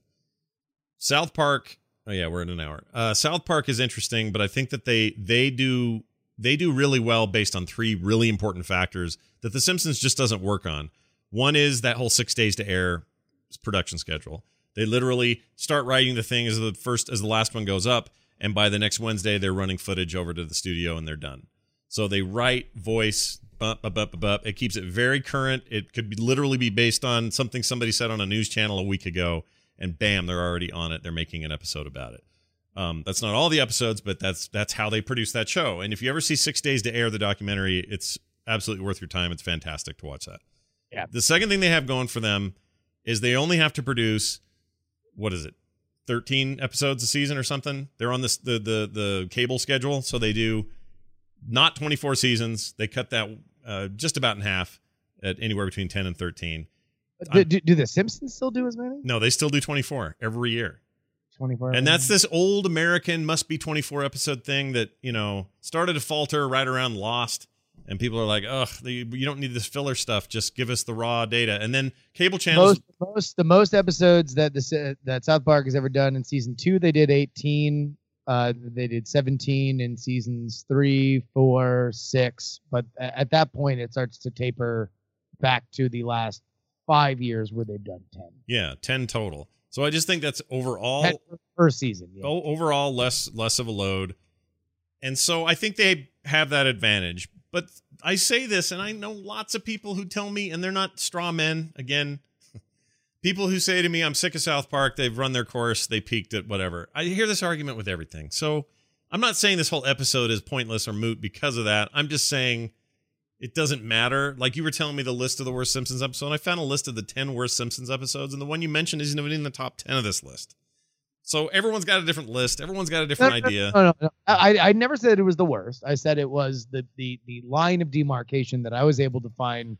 South Park. Oh yeah, we're in an hour. Uh, South Park is interesting, but I think that they they do they do really well based on three really important factors that The Simpsons just doesn't work on. One is that whole six days to air production schedule. They literally start writing the thing as the first as the last one goes up, and by the next Wednesday they're running footage over to the studio and they're done. So they write, voice, bup, bup, bup, bup. It keeps it very current. It could be, literally be based on something somebody said on a news channel a week ago, and bam, they're already on it. They're making an episode about it. Um, that's not all the episodes, but that's that's how they produce that show. And if you ever see Six Days to Air, the documentary, it's absolutely worth your time. It's fantastic to watch that. Yeah. The second thing they have going for them is they only have to produce what is it, thirteen episodes a season or something. They're on this the the the cable schedule, so they do not twenty four seasons. They cut that uh, just about in half at anywhere between ten and thirteen. Do, do, do the Simpsons still do as many? No, they still do twenty four every year. 24. And that's this old American must be 24 episode thing that, you know, started to falter right around Lost. And people are like, ugh, you don't need this filler stuff. Just give us the raw data. And then cable channels. most, most the most episodes that the that South Park has ever done in season two, they did 18. Uh, they did 17 in seasons three, four, six. But at that point, it starts to taper back to the last five years where they've done 10. Yeah, 10 total. So I just think that's overall per season. Yeah. Overall, less less of a load, and so I think they have that advantage. But I say this, and I know lots of people who tell me, and they're not straw men. Again, people who say to me, "I'm sick of South Park. They've run their course. They peaked at whatever." I hear this argument with everything. So I'm not saying this whole episode is pointless or moot because of that. I'm just saying it doesn't matter. Like you were telling me the list of the worst Simpsons episodes. I found a list of the 10 worst Simpsons episodes, and the one you mentioned isn't even in the top 10 of this list. So everyone's got a different list. Everyone's got a different no, idea. No, no, no. I, I never said it was the worst. I said it was the, the the line of demarcation that I was able to find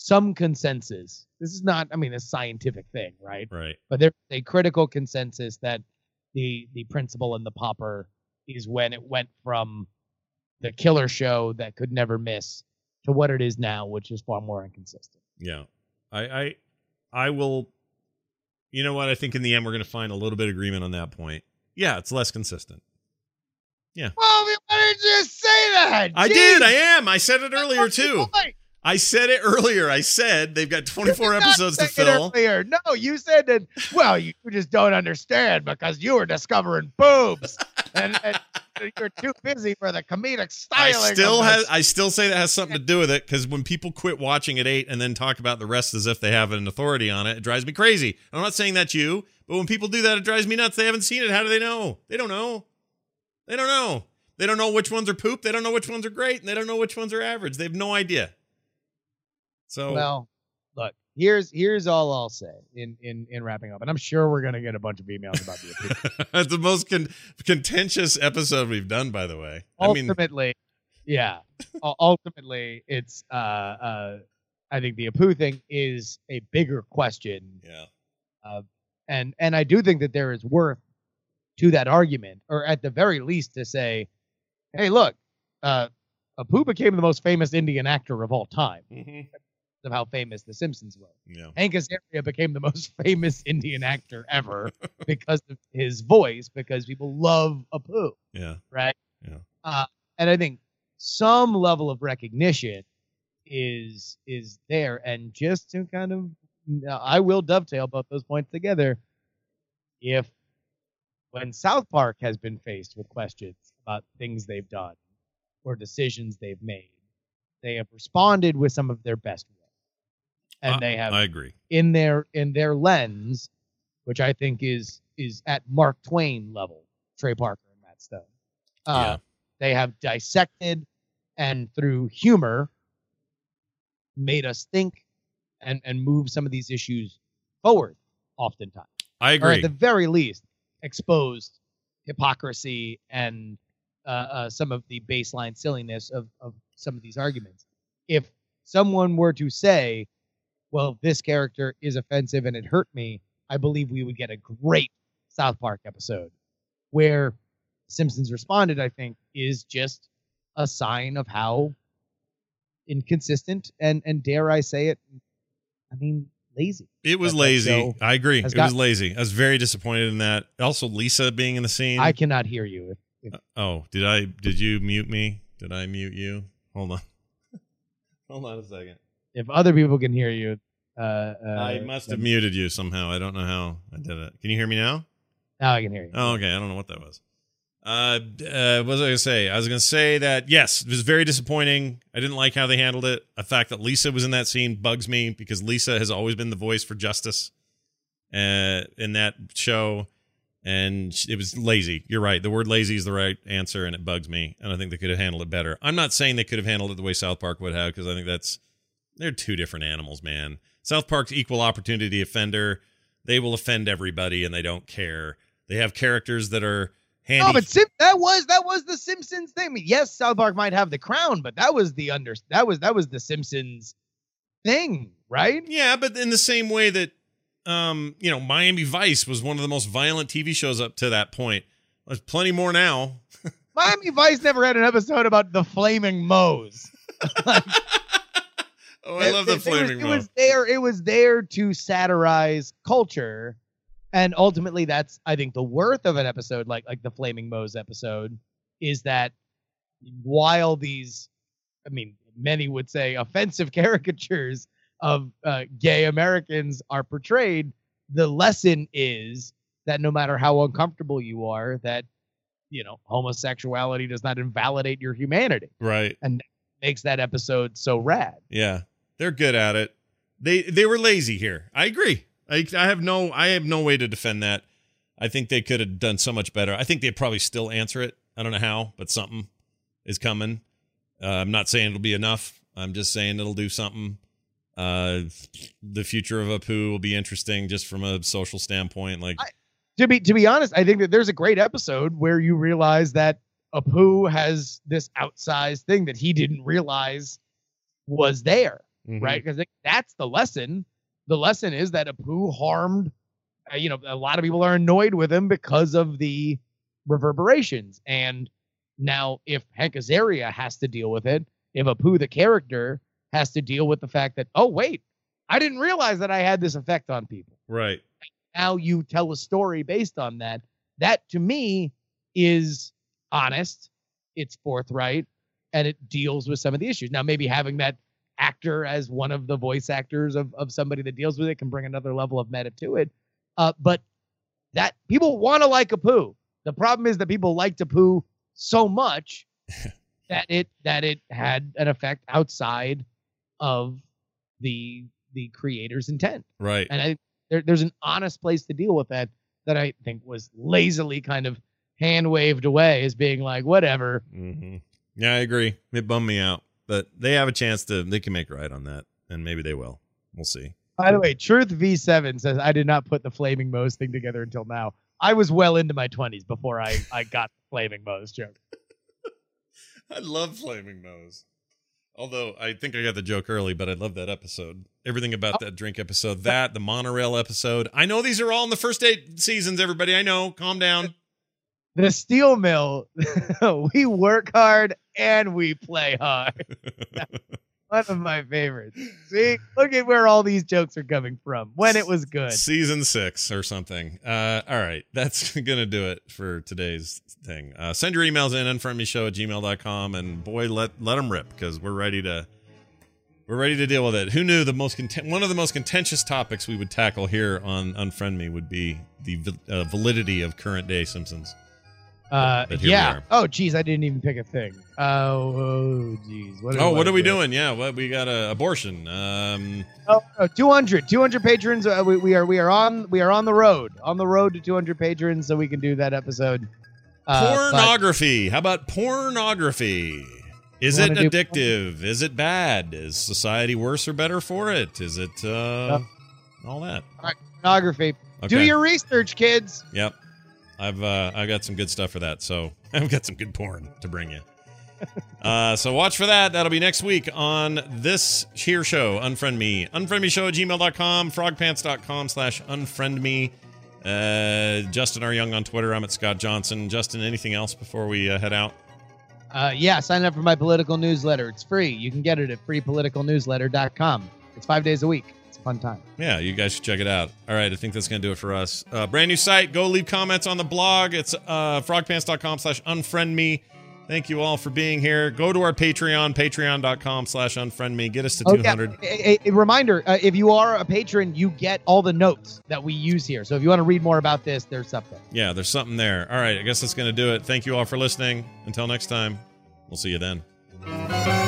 some consensus. This is not, I mean, a scientific thing, right? Right. But there's a critical consensus that the the Principal and the Pauper is when it went from the killer show that could never miss to what it is now, which is far more inconsistent. Yeah, I, I, I will. You know what? I think in the end we're going to find a little bit of agreement on that point. Yeah, it's less consistent. Yeah. Well, why did you just say that? I did. I am. I said it earlier too. I said it earlier. I said they've got 24 episodes to fill. Earlier. No, you said that. Well, you just don't understand because you were discovering boobs, and, and you're too busy for the comedic styling. I still has I still say that has something to do with it because when people quit watching at eight and then talk about the rest as if they have an authority on it, it drives me crazy. I'm not saying that's you, but when people do that, it drives me nuts. They haven't seen it. How do they know? They don't know. They don't know. They don't know which ones are poop. They don't know which ones are great, and they don't know which ones are average. They have no idea. So well, look, here's here's all I'll say in in in wrapping up, and I'm sure we're gonna get a bunch of emails about the Apu. (laughs) That's the most con- contentious episode we've done, by the way. Ultimately, I mean, yeah. ultimately, it's uh uh. I think the Apu thing is a bigger question. Yeah. Uh, and and I do think that there is worth to that argument, or at the very least to say, hey, look, uh, Apu became the most famous Indian actor of all time. Mm-hmm of how famous The Simpsons were. Yeah. Hank Azaria became the most (laughs) famous Indian actor ever because of his voice, because people love Apu. Yeah. Right. Yeah. Uh, and I think some level of recognition is is there, and just to kind of, I will dovetail both those points together. If when South Park has been faced with questions about things they've done or decisions they've made, they have responded with some of their best work and uh, they have I agree in their in their lens, which I think is is at Mark Twain level, Trey Parker and Matt Stone. Uh, yeah. They have dissected and through humor made us think and and move some of these issues forward. Oftentimes, I agree. Or at the very least, exposed hypocrisy and uh, uh, some of the baseline silliness of of some of these arguments. If someone were to say well, this character is offensive and it hurt me, I believe we would get a great South Park episode where Simpsons responded, I think, is just a sign of how inconsistent and and dare I say it, I mean lazy. It was lazy. I agree. It has was lazy. I was very disappointed in that. Also, Lisa being in the scene. I cannot hear you. If, if, uh, oh, did I? Did you mute me? Did I mute you? Hold on. (laughs) Hold on a second. If other people can hear you, uh, uh, I must have muted you somehow. I don't know how I did it. Can you hear me now? Now I can hear you. Oh, okay. I don't know what that was. Uh, uh, what was I gonna say? I was gonna say that yes, it was very disappointing. I didn't like how they handled it. The fact that Lisa was in that scene bugs me because Lisa has always been the voice for justice, uh, in that show, and it was lazy. You're right. The word lazy is the right answer, and it bugs me. And I think they could have handled it better. I'm not saying they could have handled it the way South Park would have because I think that's they're two different animals, man. South Park's equal opportunity offender. They will offend everybody, and they don't care. They have characters that are handy. No, but Sim- that was that was the Simpsons thing. I mean, yes, South Park might have the crown, but that was the under that was that was the Simpsons thing, right? yeah, but in the same way that, um, you know, Miami Vice was one of the most violent TV shows up to that point. There's plenty more now. (laughs) Miami Vice never had an episode about the Flaming Moe's. (laughs) Oh, I love the flaming it was, it was there. It was there to satirize culture, and ultimately, that's I think the worth of an episode like like the Flaming Moe's episode is that while these, I mean, many would say offensive (laughs) caricatures of uh, gay Americans are portrayed, the lesson is that no matter how uncomfortable you are, that you know homosexuality does not invalidate your humanity. Right. And makes that episode so rad. Yeah. They're good at it. They they were lazy here. I agree. I I have no I have no way to defend that. I think they could have done so much better. I think they'd probably still answer it. I don't know how, but something is coming. Uh, I'm not saying it'll be enough. I'm just saying it'll do something. Uh, the future of Apu will be interesting just from a social standpoint. Like, I- to be to be honest, I think that there's a great episode where you realize that Apu has this outsized thing that he didn't realize was there, mhm. right? Because that's the lesson. The lesson is that Apu harmed. Uh, you know, a lot of people are annoyed with him because of the reverberations. And now, if Hank Azaria has to deal with it, if Apu the character has to deal with the fact that, oh wait, I didn't realize that I had this effect on people Right. Now you tell a story based on that. That to me is honest, it's forthright, and it deals with some of the issues. Now, maybe having that actor as one of the voice actors of, of somebody that deals with it can bring another level of meta to it. Uh, but that people want to like Apu. The problem is that people like Apu so much (laughs) that it that it had an effect outside of the the creator's intent. Right. And I there, there's an honest place to deal with that that I think was lazily kind of hand waved away as being like whatever. hmm Yeah, I agree. It bummed me out, but they have a chance to. They can make right on that, and maybe they will. We'll see. By the way, Truth V7 says I did not put the Flaming Moe's thing together until now. I was well into my 20s before I I got the Flaming Moe's joke. (laughs) I love Flaming Moe's. Although I think I got the joke early, but I love that episode. Everything about that drink episode, that the monorail episode. I know these are all in the first eight seasons. Everybody, I know. Calm down. The steel mill, (laughs) we work hard and we play hard. (laughs) One of my favorites. See, look at where all these jokes are coming from. When it was good. Season six or something. Uh, all right. That's (laughs) going to do it for today's thing. Uh, send your emails in, unfriendmeshow at gmail.com. And boy, let, let them rip because we're ready to. We're ready to deal with it. Who knew the most content- one of the most contentious topics we would tackle here on Unfriend Me would be the uh, validity of current day Simpsons. Uh, But yeah. Oh, geez, I didn't even pick a thing. Oh, oh, geez. What Oh, what I are we do? doing? Yeah, what we got a abortion. Um, Oh, oh, 200, 200 patrons. Uh, we, we are we are on we are on the road on the road to 200 patrons, so we can do that episode. Uh, but- pornography. How about pornography? Is it addictive? Is it bad? Is society worse or better for it? Is it uh, all that? pornography. Okay. Do your research, kids. Yep. I've uh, I got some good stuff for that. So (laughs) I've got some good porn to bring you. uh, so watch for that. That'll be next week on this here show. Unfriend me. Unfriend me show at gmail.com. Frogpants.com slash unfriend me. Uh, Justin R. Young on Twitter. I'm at Scott Johnson. Justin, anything else before we uh, head out? Uh, yeah, sign up for my political newsletter. It's free. You can get it at freepoliticalnewsletter.com. It's five days a week. It's It's a fun time. Yeah, you guys should check it out. All right, I think that's going to do it for us. Uh, brand new site. Go leave comments on the blog. It's uh, frogpants.com slash unfriend me. Thank you all for being here. Go to our Patreon, patreon.com slash unfriend me. Get us to Oh, yeah. 200. A, a- a reminder: uh, if you are a patron, you get all the notes that we use here. So if you want to read more about this, there's something. Yeah, there's something there. All right, I guess that's going to do it. Thank you all for listening. Until next time, we'll see you then.